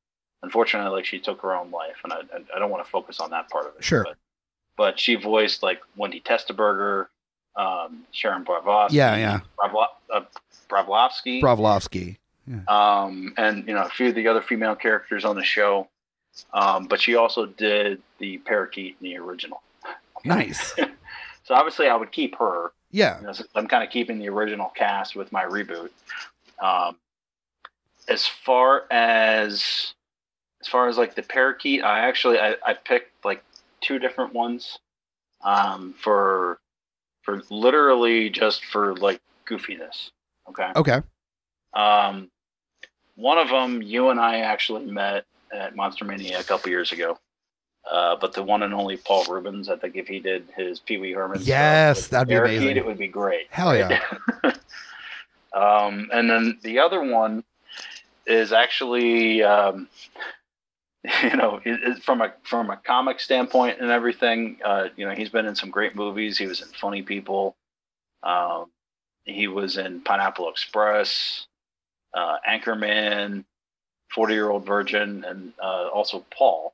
Unfortunately, like she took her own life, and I I- don't want to focus on that part of it. Sure. But, but she voiced like Wendy Testaburger, um, Sharon Bravosky, yeah, yeah. Bravlo- uh, Bravlovsky, Bravlovsky. um, and you know a few of the other female characters on the show. Um, but she also did the parakeet in the original. Nice. So obviously, I would keep her. Yeah, You know, I'm kind of keeping the original cast with my reboot. Um, as far as as far as like the parakeet, I actually I, I picked like two different ones um, for for literally just for like goofiness. Okay. okay. Um, one of them, you and I actually met at Monster Mania a couple years ago. Uh, but the one and only Paul Reubens, I think if he did his Pee Wee Herman, Yes, that'd be amazing. It would be great. Hell yeah. um, and then the other one is actually, um, you know, it, it, from a from a comic standpoint and everything. Uh, you know, he's been in some great movies. He was in Funny People. Um, he was in Pineapple Express, uh, Anchorman, Forty Year Old Virgin, and uh, also Paul,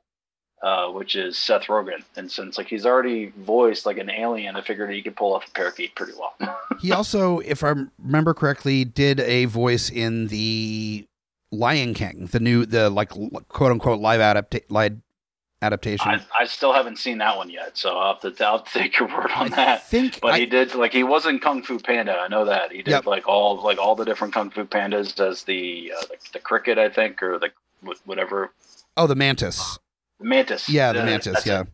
uh, which is Seth Rogen. And since like he's already voiced like an alien, I figured he could pull off a parakeet pretty well. He also, if I remember correctly, did a voice in the Lion King, the new, the like quote unquote live adapta- live adaptation. I, I still haven't seen that one yet, so I'll have to, I'll have to take your word on I that. think But I- he did like he was in Kung Fu Panda. I know that he did Yep. like all like all the different Kung Fu Pandas as the uh, the, the cricket, I think, or the whatever oh, the Mantis. the mantis. Yeah, the Uh, Mantis. Yeah. it.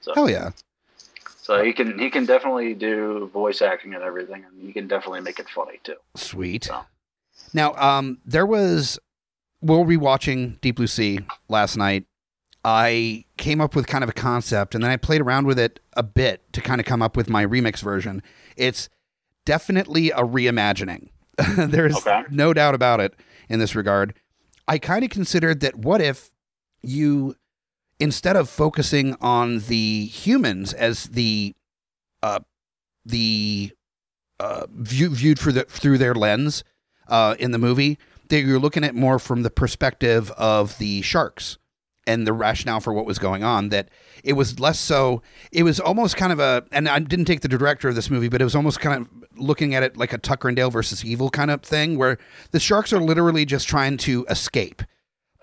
So, Hell yeah. so he can he can definitely do voice acting and everything, and he can definitely make it funny too. Sweet. So. Now, um, there was we'll be watching Deep Blue Sea last night. I came up with kind of a concept, and then I played around with it a bit to kind of come up with my remix version. It's definitely a reimagining. There's Okay. no doubt about it in this regard. I kind of considered that what if you instead of focusing on the humans as the uh the uh view, viewed through the through their lens uh in the movie that you're looking at more from the perspective of the sharks and the rationale for what was going on that it was less so it was almost kind of a and I didn't take the director of this movie but it was almost kind of looking at it like a Tucker and Dale versus evil kind of thing where the sharks are literally just trying to escape.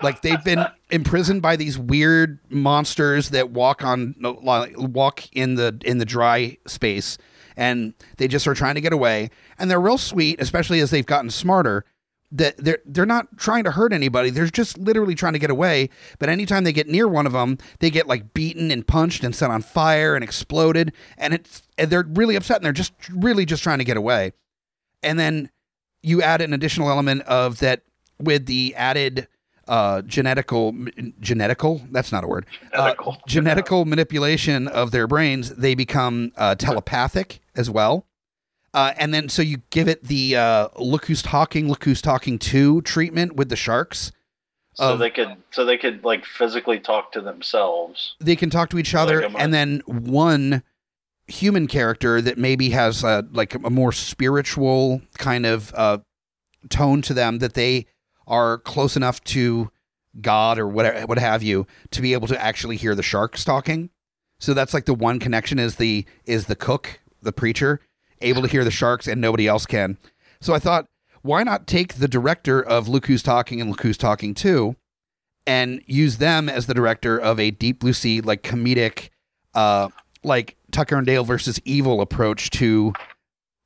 Like they've been imprisoned by these weird monsters that walk on walk in the in the dry space and they just are trying to get away. And they're real sweet especially as they've gotten smarter that they're they're not trying to hurt anybody. They're just literally trying to get away. But anytime they get near one of them they get like beaten and punched and set on fire and exploded. And it's and they're really upset and they're just really just trying to get away. And then you add an additional element of that with the added uh, genetical genetical? That's not a word. Uh, Genetical. genetical manipulation of their brains they become uh, telepathic as well. Uh, and then so you give it the uh, look who's talking look who's talking to treatment with the sharks. So of- they could, so they could like physically talk to themselves. they can talk to each other Like and then one human character that maybe has uh, like a more spiritual kind of uh, tone to them that they are close enough to god or whatever what have you to be able to actually hear the sharks talking. So that's like the one connection is the is the cook the preacher able to hear the sharks and nobody else can so i thought why not take the director of look who's talking and look who's talking too and use them as the director of a deep blue sea like comedic uh like tucker and dale versus evil approach to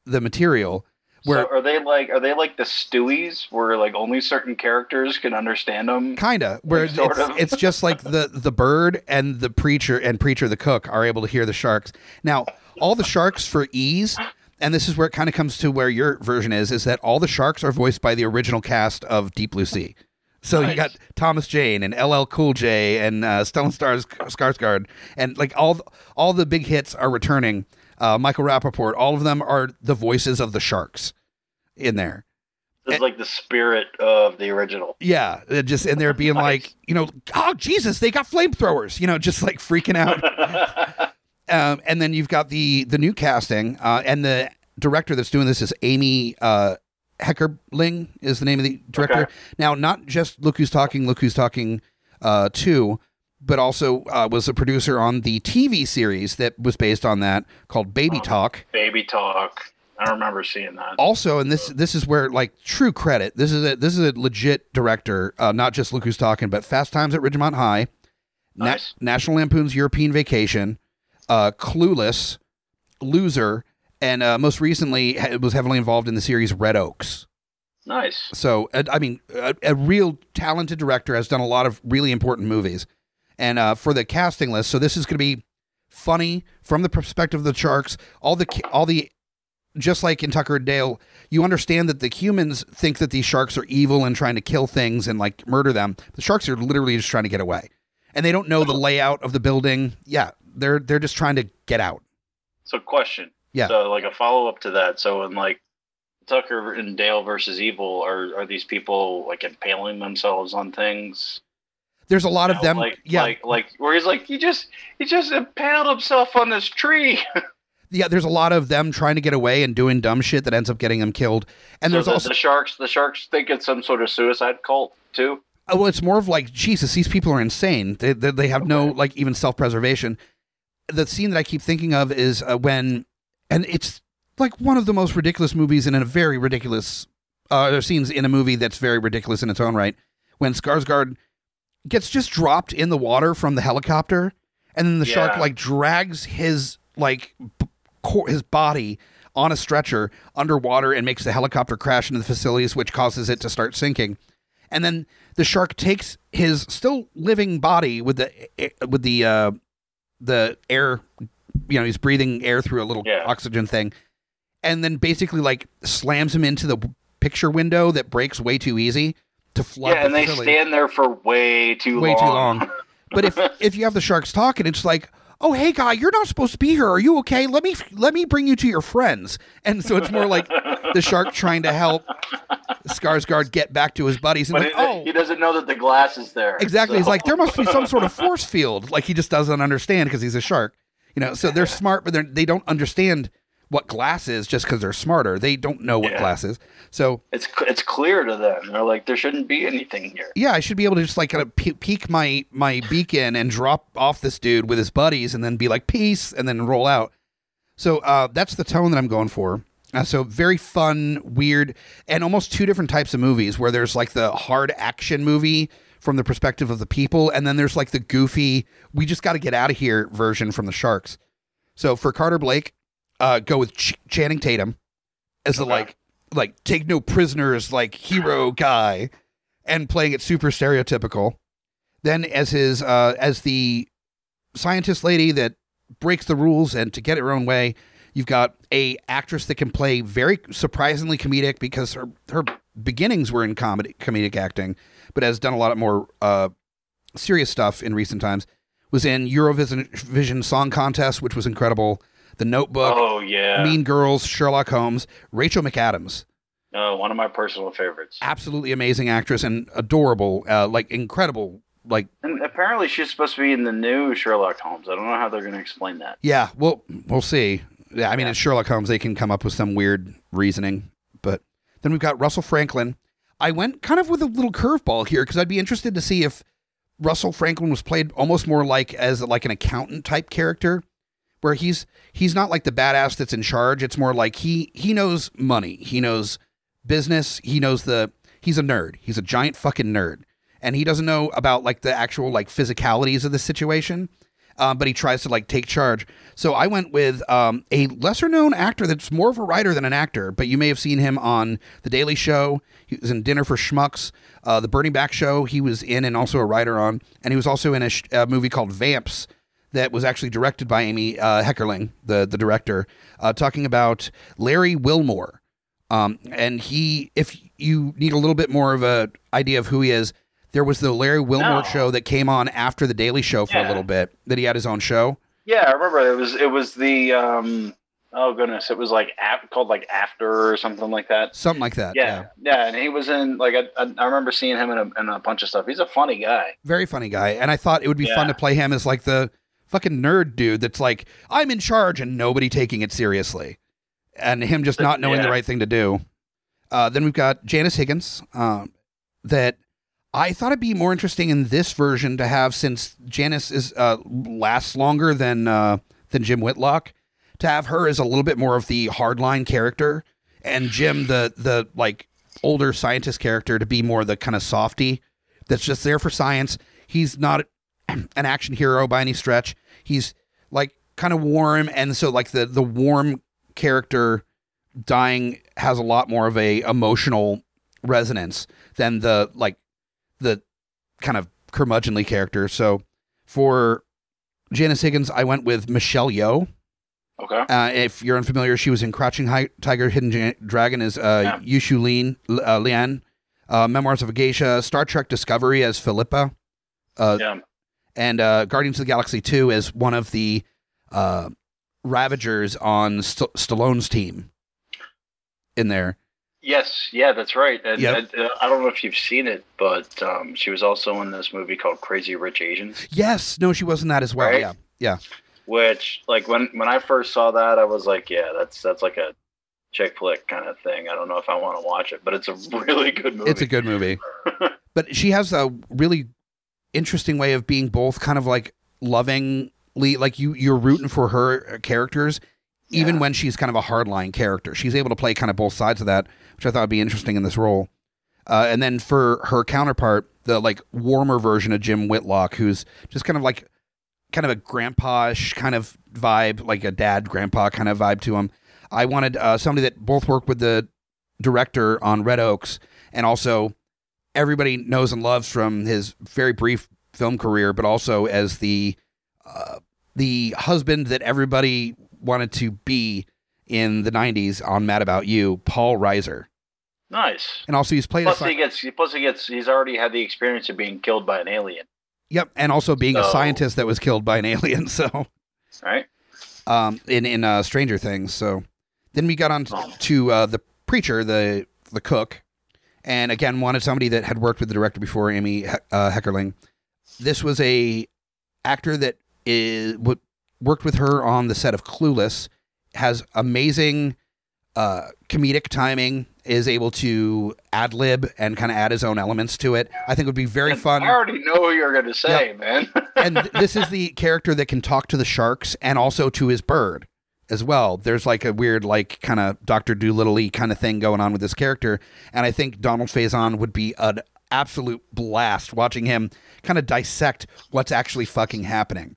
the material where so are they like, are they like the Stewies, where like only certain characters can understand them? kinda where Like, sort it's, of. it's just like the the bird and the preacher and preacher the cook are able to hear the sharks now all the sharks for ease and this is where it kind of comes to where your version is is that all the sharks are voiced by the original cast of deep blue sea so you got Thomas Jane and LL Cool J and uh, Stellan Stars Skarsgård and like all all the big hits are returning. Uh, Michael Rapaport, all of them are the voices of the sharks in there. It's like the spirit of the original. Yeah, it just and they're being Nice. like, you know, oh Jesus, they got flamethrowers, you know, just like freaking out. um, and then you've got the the new casting, uh, and the director that's doing this is Amy uh, Heckerling is the name of the director. Okay. Now, not just Look Who's Talking, Look Who's Talking uh, two, but also uh, was a producer on the TV series that was based on that called Baby Oh. Talk. Baby talk. I remember seeing that. Also, and this this is where like true credit. This is a this is a legit director, uh, not just Look Who's Talking, but Fast Times at Ridgemont High, Na- National Lampoon's European Vacation, uh, Clueless, Loser, and uh, most recently was heavily involved in the series Red Oaks. Nice. So, uh, I mean, a, a real talented director has done a lot of really important movies. And uh, for the casting list, so this is going to be funny from the perspective of the sharks. All the all the just like in Tucker and Dale, you understand that the humans think that these sharks are evil and trying to kill things and like murder them. The sharks are literally just trying to get away, and they don't know the layout of the building. Yeah, they're they're just trying to get out. So, question. Yeah. So, like a follow up to that. So, in like Tucker and Dale versus Evil, are are these people like impaling themselves on things? There's a lot You of them. like, yeah, like, like where he's like, he just he just impaled himself on this tree. yeah. There's a lot of them trying to get away and doing dumb shit that ends up getting them killed. And so there's the, also the sharks. The sharks think it's some sort of suicide cult too. Oh, well, it's more of like Jesus. These people are insane. They they, they have no like even self preservation. The scene that I keep thinking of is uh, when, and it's like one of the most ridiculous movies in a very ridiculous. Uh, there are scenes in a movie that's very ridiculous in its own right. When Skarsgård gets just dropped in the water from the helicopter, and then the shark like drags his like b- cor- his body on a stretcher underwater and makes the helicopter crash into the facilities, which causes it to start sinking and then the shark takes his still living body with the with the uh the air you know he's breathing air through a little Yeah. oxygen thing and then basically like slams him into the picture window that breaks way too easy to flood yeah, the and they stand there for way too way long. too long but if if you have the sharks talking it's like oh hey guy you're not supposed to be here are you okay let me let me bring you to your friends and so it's more like the shark trying to help Skarsgård get back to his buddies and But like, he, oh he doesn't know that the glass is there. Exactly. He's like, there must be some sort of force field. Like he just doesn't understand because he's a shark. You know, so they're smart, but they're, they don't understand what glass is just because they're smarter. They don't know what Yeah. glass is. So it's it's clear to them. They're like, there shouldn't be anything here. yeah, I should be able to just like kind of pe- peek my my beacon and drop off this dude with his buddies, and then be like peace, and then roll out. So uh, that's the tone that I'm going for. Uh, so very fun, weird, and almost two different types of movies where there's like the hard action movie from the perspective of the people, and then there's like the goofy, we just got to get out of here version from the Sharks. So for Carter Blake, uh, go with Ch- Channing Tatum as the Okay. like like take no prisoners like hero guy, and playing it super stereotypical. Then as his uh, as the scientist lady that breaks the rules and to get her own way, You've got a actress that can play very surprisingly comedic because her her beginnings were in comedy comedic acting, but has done a lot of more uh, serious stuff in recent times. Was in Eurovision Vision Song Contest, which was incredible. The Notebook, Oh yeah. Mean Girls, Sherlock Holmes, Rachel McAdams, Uh, one of my personal favorites. absolutely amazing actress and adorable, uh, like incredible, like And apparently she's supposed to be in the new Sherlock Holmes. I don't know how they're going to explain that. yeah. Well, we'll see. Yeah, I mean, Yeah. it's Sherlock Holmes. They can come up with some weird reasoning, but then we've got Russell Franklin. I went kind of with a little curveball here because I'd be interested to see if Russell Franklin was played almost more like as like an accountant type character, where he's he's not like the badass that's in charge. It's more like he he knows money, he knows business, he knows the he's a nerd. He's a giant fucking nerd, and he doesn't know about like the actual like physicalities of the situation. Um, but he tries to like take charge. So I went with um, a lesser known actor that's more of a writer than an actor, but you may have seen him on The Daily Show. He was in Dinner for Schmucks, uh, The Bernie Mac Show. He was in and also a writer on, and he was also in a, sh- a movie called Vamps that was actually directed by Amy uh, Heckerling, the the director, uh, talking about Larry Wilmore. Um, and he, if you need a little bit more of a idea of who he is, there was the Larry Wilmore No. show that came on after the Daily Show for a little bit. That he had his own show. Yeah, I remember it was it was the um oh goodness, it was like app called like After or something like that. Something like that. Yeah, yeah, and he was in like I, I remember seeing him in a, in a bunch of stuff. He's a funny guy. Very funny guy. And I thought it would be fun to play him as like the fucking nerd dude that's like, I'm in charge and nobody taking it seriously. And him just not knowing the right thing to do. Uh, then we've got Janice Higgins, um, that I thought it'd be more interesting in this version to have since Janice is uh, lasts longer than uh, than Jim Whitlock, to have her as a little bit more of the hardline character, and Jim the the like older scientist character to be more the kind of softy that's just there for science. He's not an action hero by any stretch. He's like kind of warm, and so like the the warm character dying has a lot more of a emotional resonance than the like the kind of curmudgeonly character. So for Janice Higgins, I went with Michelle Yeoh. Okay. Uh, if you're unfamiliar, she was in Crouching Hi- Tiger, Hidden Ja- Dragon as uh, Yushu Lin, uh, Lian, uh, Memoirs of a Geisha, Star Trek Discovery as Philippa, uh, Yeah. And uh, Guardians of the Galaxy 2 as one of the uh, Ravagers on St- Stallone's team in there. Yes, yeah, that's right. And Yep. uh, I don't know if you've seen it, but um, she was also in this movie called Crazy Rich Asians, Yes, no, she wasn't that as well. Right? Yeah, yeah. which like when when I first saw that, I was like, yeah, that's that's like a chick flick kind of thing. I don't know if I want to watch it, but it's a really good movie. It's a good movie. but she has a really interesting way of being both kind of like lovingly like you you're rooting for her characters even Yeah. when she's kind of a hardline character. She's able to play kind of both sides of that, which I thought would be interesting in this role. Uh, and then for her counterpart, the like warmer version of Jim Whitlock, who's just kind of like kind of a grandpa-ish kind of vibe, like a dad grandpa kind of vibe to him. I wanted uh, somebody that both worked with the director on Red Oaks and also everybody knows and loves from his very brief film career, but also as the uh, the husband that everybody wanted to be in the '90s on Mad About You, Paul Reiser, nice. and also he's played a Plus sci- he gets plus he gets he's already had the experience of being killed by an alien, yep, and also being a scientist that was killed by an alien. So right? um, in in uh, Stranger Things. So then we got on Oh. to uh, the preacher, the the cook, and again wanted somebody that had worked with the director before, Amy He- uh, Heckerling. This was a actor that is w- worked with her on the set of Clueless, has amazing uh, comedic timing, is able to ad lib and kind of add his own elements to it. I think it would be very And fun I already know what you're going to say, man. and th- this is the character that can talk to the sharks and also to his bird as well. There's like a weird, like kind of Doctor Doolittle kind of thing going on with this character, and I think Donald Faison would be an absolute blast watching him kind of dissect what's actually fucking happening.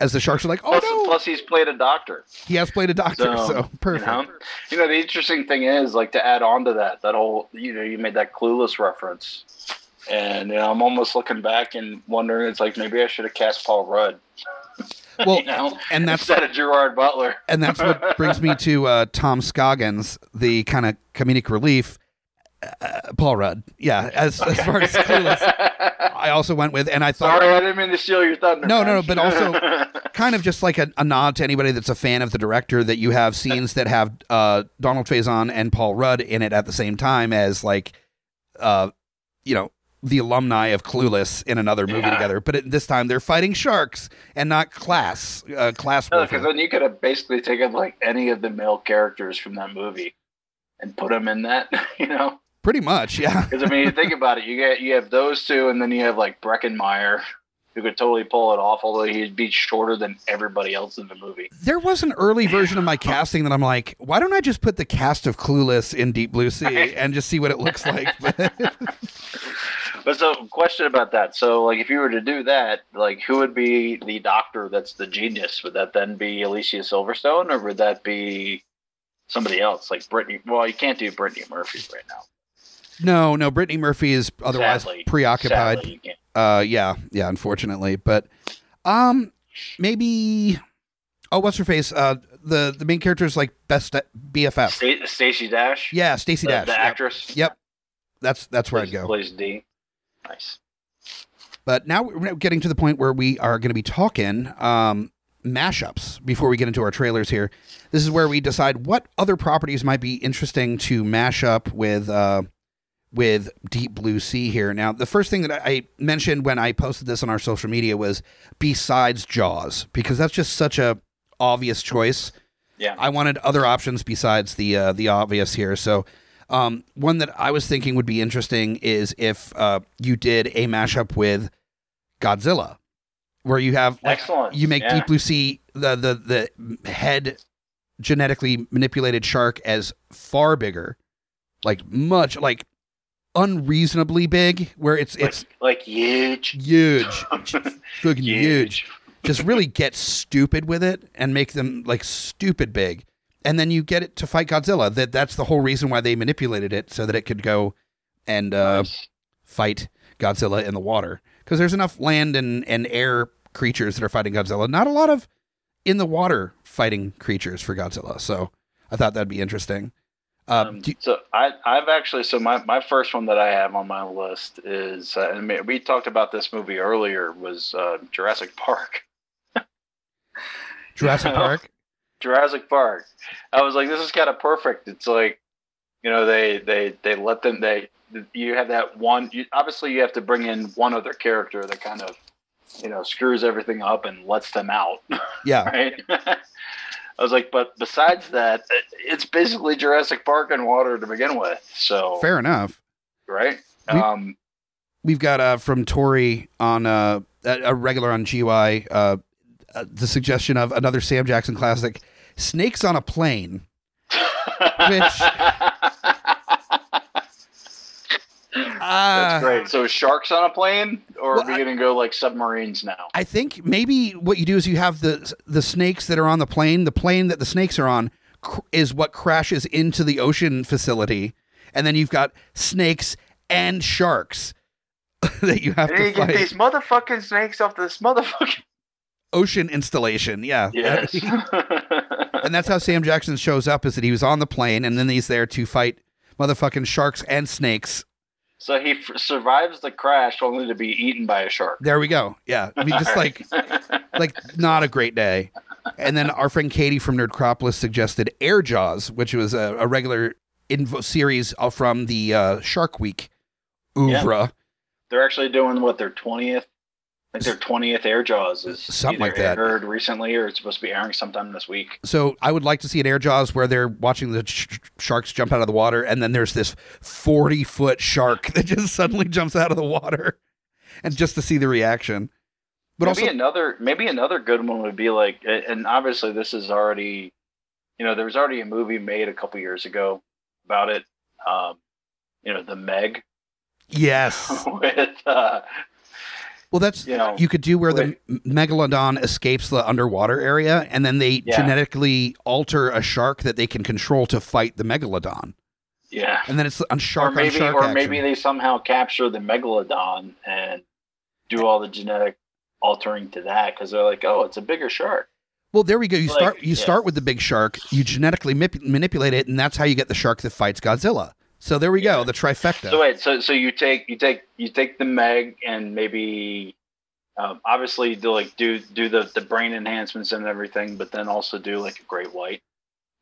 As the sharks are like, "Oh plus, no!" plus he's played a doctor. he has played a doctor, so, So, perfect. You know? you know, the interesting thing is, like, to add on to that, that whole, you know, you made that clueless reference. And you know, I'm almost looking back and wondering, it's like maybe I should have cast Paul Rudd. Well, you know, and that's instead of Gerard Butler. and that's what brings me to uh, Tom Scoggins, the kind of comedic relief. Uh, Paul Rudd, yeah. As as far as Clueless, I also went with, and I thought Sorry, I didn't mean to steal your thunder. No, no, no, but also- kind of just like a, a nod to anybody that's a fan of the director that you have scenes that have uh, Donald Faison and Paul Rudd in it at the same time as like, uh, you know, the alumni of Clueless in another movie Yeah. together. But it, this time they're fighting sharks and not class uh, class No, because then you could have basically taken like any of the male characters from that movie and put them in that, you know. Pretty much, yeah. Because I mean, you think about it, you get you have those two, and then you have like Breckin Meyer, who could totally pull it off, although he'd be shorter than everybody else in the movie. There was an early version of my casting that I'm like, why don't I just put the cast of Clueless in Deep Blue Sea and just see what it looks like? But so, question about that. So, like, if you were to do that, like, who would be the doctor that's the genius? Would that then be Alicia Silverstone, or would that be somebody else, like Brittany? Well, you can't do Brittany Murphy right now. no, no, Brittany Murphy is otherwise Sadly. preoccupied. Sadly. Uh, yeah, yeah, unfortunately, but um, maybe. Oh, what's her face? Uh, the the main character is like best at BFF. Sta- Stacey Dash, Yeah, Stacey the, Dash. the Yep. actress. Yep. That's that's where I'd go. Plays D. Nice. But now we're getting to the point where we are going to be talking um, mashups before we get into our trailers here. This is where we decide what other properties might be interesting to mash up with uh, with Deep Blue Sea here. Now, the first thing that I mentioned when I posted this on our social media was besides Jaws, because that's just such a obvious choice. Yeah. I wanted other options besides the uh, the obvious here. So, um, one that I was thinking would be interesting is if uh, you did a mashup with Godzilla, where you have like Excellent. you make Yeah. Deep Blue Sea the the the head genetically manipulated shark as far bigger, like much like unreasonably big, where it's like, it's like huge. huge, fucking huge. huge. Just really get stupid with it and make them like stupid big, and then you get it to fight Godzilla. That that's the whole reason why they manipulated it so that it could go and uh, Nice. fight Godzilla in the water because there's enough land and, and air creatures that are fighting Godzilla. Not a lot of in the water fighting creatures for Godzilla. So I thought that'd be interesting. Uh, Um, do- so I, I've actually, so my, my first one that I have on my list is, uh, and we- we talked about this movie earlier, was uh, Jurassic Park. Jurassic Park. Jurassic Park. I was like, this is kind of perfect. It's like, you know, they they they let them they you have that one. You, obviously, you have to bring in one other character that kind of, you know, screws everything up and lets them out, Yeah, right? I was like, but besides that, it's basically Jurassic Park and water to begin with. So fair enough. right? We- um, We've got uh, from Tori on uh, a a regular on GY uh, uh, the suggestion of another Sam Jackson classic, Snakes on a Plane. Which. That's Uh, great. So sharks on a plane, or Well, are we gonna go like submarines now? I think maybe what you do is you have the the snakes that are on the plane. The plane that the snakes are on cr- is what crashes into the ocean facility, and then you've got snakes and sharks that you have And to you get these motherfucking snakes off this motherfucking ocean installation. Yeah. Yes. and that's how Sam Jackson shows up is that he was on the plane and then he's there to fight motherfucking sharks and snakes. So he f- survives the crash only to be eaten by a shark. There we go. Yeah. I mean just like like not a great day. And then our friend Katie from Nerdcropolis suggested Air Jaws, which was a, a regular invo- series from the uh, Shark Week oeuvre. Yeah. They're actually doing what their 20th their 20th air jaws is something like that. aired recently or it's supposed to be airing sometime this week. So i would like to see an air jaws where they're watching the sh- sharks jump out of the water and then there's this 40 foot shark that just suddenly jumps out of the water and just to see the reaction. But maybe also, another maybe another good one would be like and obviously this is already you know there was already a movie made a couple years ago about it um you know the meg. Yes. with uh, well, that's you know, you could do where the megalodon escapes the underwater area, and then they Yeah. genetically alter a shark that they can control to fight the megalodon, yeah, and then it's on or shark maybe on shark or action. maybe they somehow capture the megalodon and do all the genetic altering to that because they're like, oh, it's a bigger shark. Well, there we go. You Like, start you yeah. start with the big shark, you genetically mip- manipulate it, and that's how you get the shark that fights Godzilla. So there we go, the trifecta. So wait, so so you take you take you take the Meg and maybe um, obviously do like do do the the brain enhancements and everything, but then also do like a great white.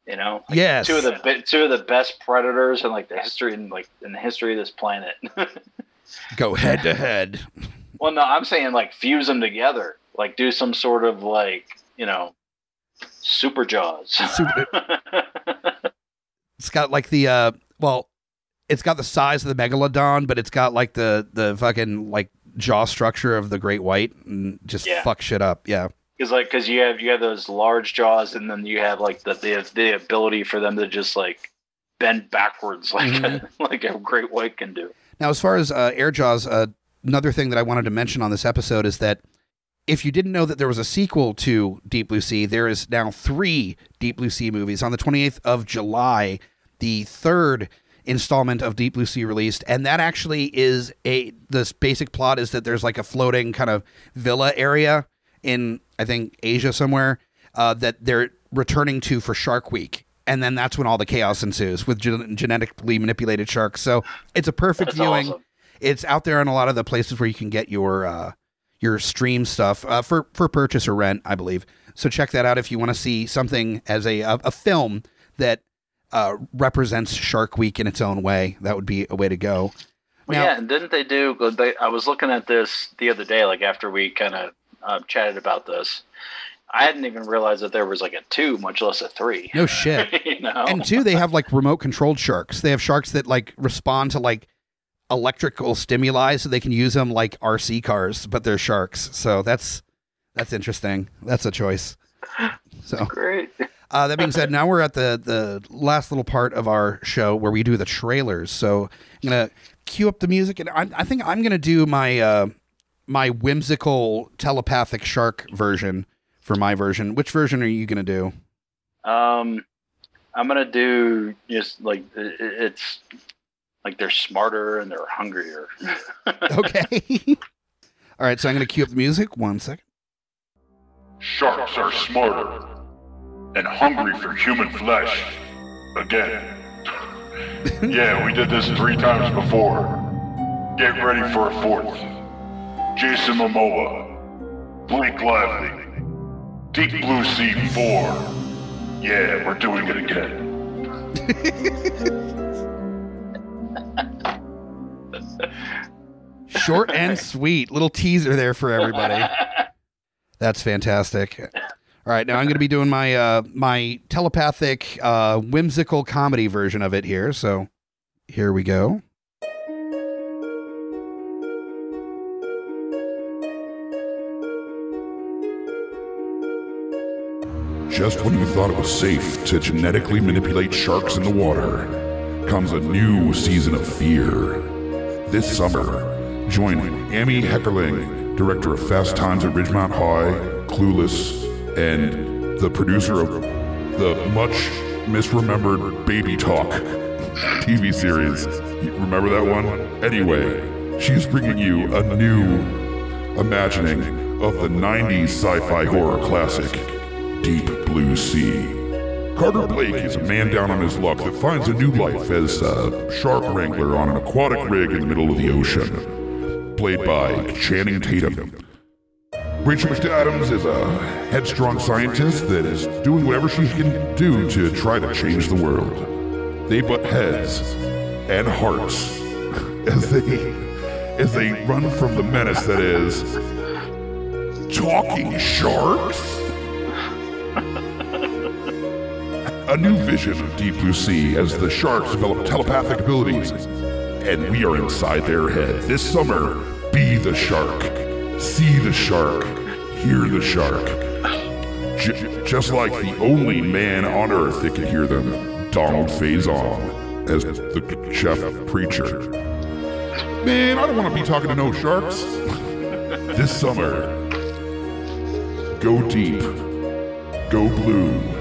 You know, Like, yes. two of the two of the best predators in like the history in like in the history of this planet. go head to head. well, no, I'm saying like fuse them together, like do some sort of like you know, super jaws. Super- It's got like the uh well, it's got the size of the megalodon, but it's got like the the fucking like jaw structure of the great white and just Yeah. fuck shit up. Yeah. Because like, because you have you have those large jaws, and then you have like the the, the ability for them to just like bend backwards, like Mhm. like a great white can do. Now, as far as uh, air jaws, uh, another thing that I wanted to mention on this episode is that if you didn't know that there was a sequel to Deep Blue Sea, there is now three Deep Blue Sea movies. On the 28th of July, the third installment of Deep Blue Sea released, and that actually is a this basic plot is that there's like a floating kind of villa area in I think Asia somewhere uh, that they're returning to for Shark Week. And then that's when all the chaos ensues with gen- genetically manipulated sharks. So it's a perfect That's viewing. awesome. It's out there on a lot of the places where you can get your uh, your stream stuff uh, for for purchase or rent, I believe. So check that out if you want to see something as a a, a film that uh, represents Shark Week in its own way. That would be a way to go. Well, Now- yeah, and didn't they do? They, I was looking at this the other day, like after we kind of uh, chatted about this. I hadn't even realized that there was like a two, much less a three. No shit. you know, And two, they have like remote controlled sharks. They have sharks that like respond to like electrical stimuli, so they can use them like RC cars, but they're sharks. So that's that's interesting. That's a choice. So great. Uh, that being said, now we're at the the last little part of our show where we do the trailers. So I'm gonna cue up the music, and I, I think I'm gonna do my uh, my whimsical telepathic shark version for my version. Which version are you gonna do? Um, I'm gonna do just like it, it's like they're smarter and they're hungrier. Okay. All right, so I'm gonna cue up the music. One second. Sharks are smarter and hungry for human flesh. Again. yeah, we did this three times before. Get ready for a fourth. Jason Momoa, Blake Lively, Deep Blue Sea 4. Yeah, we're doing it again. Short and sweet. Little teaser there for everybody. That's fantastic. All right, now I'm going to be doing my uh, my telepathic, uh, whimsical comedy version of it here. So here we go. Just when you thought it was safe to genetically manipulate sharks in the water, comes a new season of fear. This summer, join Amy Heckerling, director of Fast Times at Ridgemont High, Clueless, and the producer of the much misremembered Baby Talk TV series. You Remember that one? Anyway, she's bringing you a new imagining of the 90s sci fi horror classic, Deep Blue Sea. Carter Blake is a man down on his luck that finds a new life as a shark wrangler on an aquatic rig in the middle of the ocean. Played by Channing Tatum. Rachel McAdams is a headstrong scientist that is doing whatever she can do to try to change the world. They butt heads and hearts as they as they run from the menace that is talking sharks. A new vision of Deep Blue Sea as the sharks develop telepathic abilities, and we are inside their head. This summer, be the shark, see the shark, hear the shark. J- just like the only man on earth that can hear them, Donald Faison, as the chef preacher. Man, I don't want to be talking to no sharks. this summer, go deep, go blue.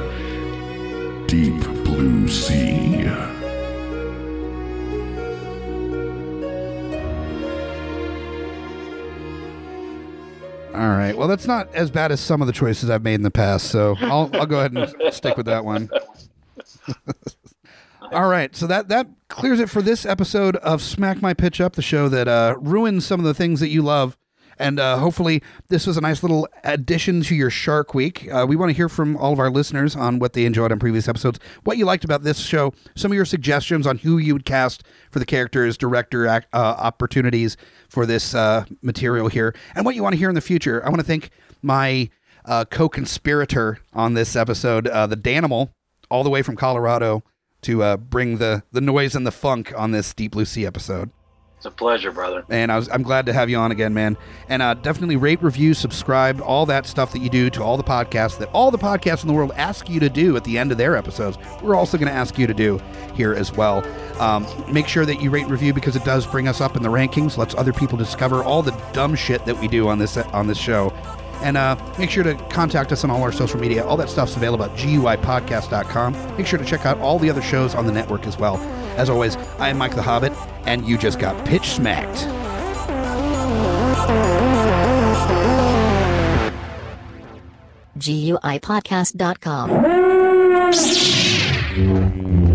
Deep Blue Sea. All right. Well, that's not as bad as some of the choices I've made in the past, so I'll I'll go ahead and stick with that one. All right, so that that clears it for this episode of Smack My Pitch Up, the show that uh, ruins some of the things that you love. And uh, hopefully, this was a nice little addition to your Shark Week. Uh, we want to hear from all of our listeners on what they enjoyed on previous episodes, what you liked about this show, some of your suggestions on who you would cast for the characters, director uh, opportunities for this uh, material here, and what you want to hear in the future. I want to thank my uh, co conspirator on this episode, uh, the Danimal, all the way from Colorado to bring the the noise and the funk on this Deep Blue Sea episode. It's a pleasure, brother. And I was I'm glad to have you on again, man. And uh, definitely rate, review, subscribe, all that stuff that you do to all the podcasts that all the podcasts in the world ask you to do at the end of their episodes. We're also going to ask you to do here as well. Um, make sure that you rate, review because it does bring us up in the rankings, lets other people discover all the dumb shit that we do on this on this show. And uh, make sure to contact us on all our social media. All that stuff's available at guipodcast.com. Make sure to check out all the other shows on the network as well. As always, I am Mike the Hobbit, and you just got pitch smacked. GUIPodcast.com.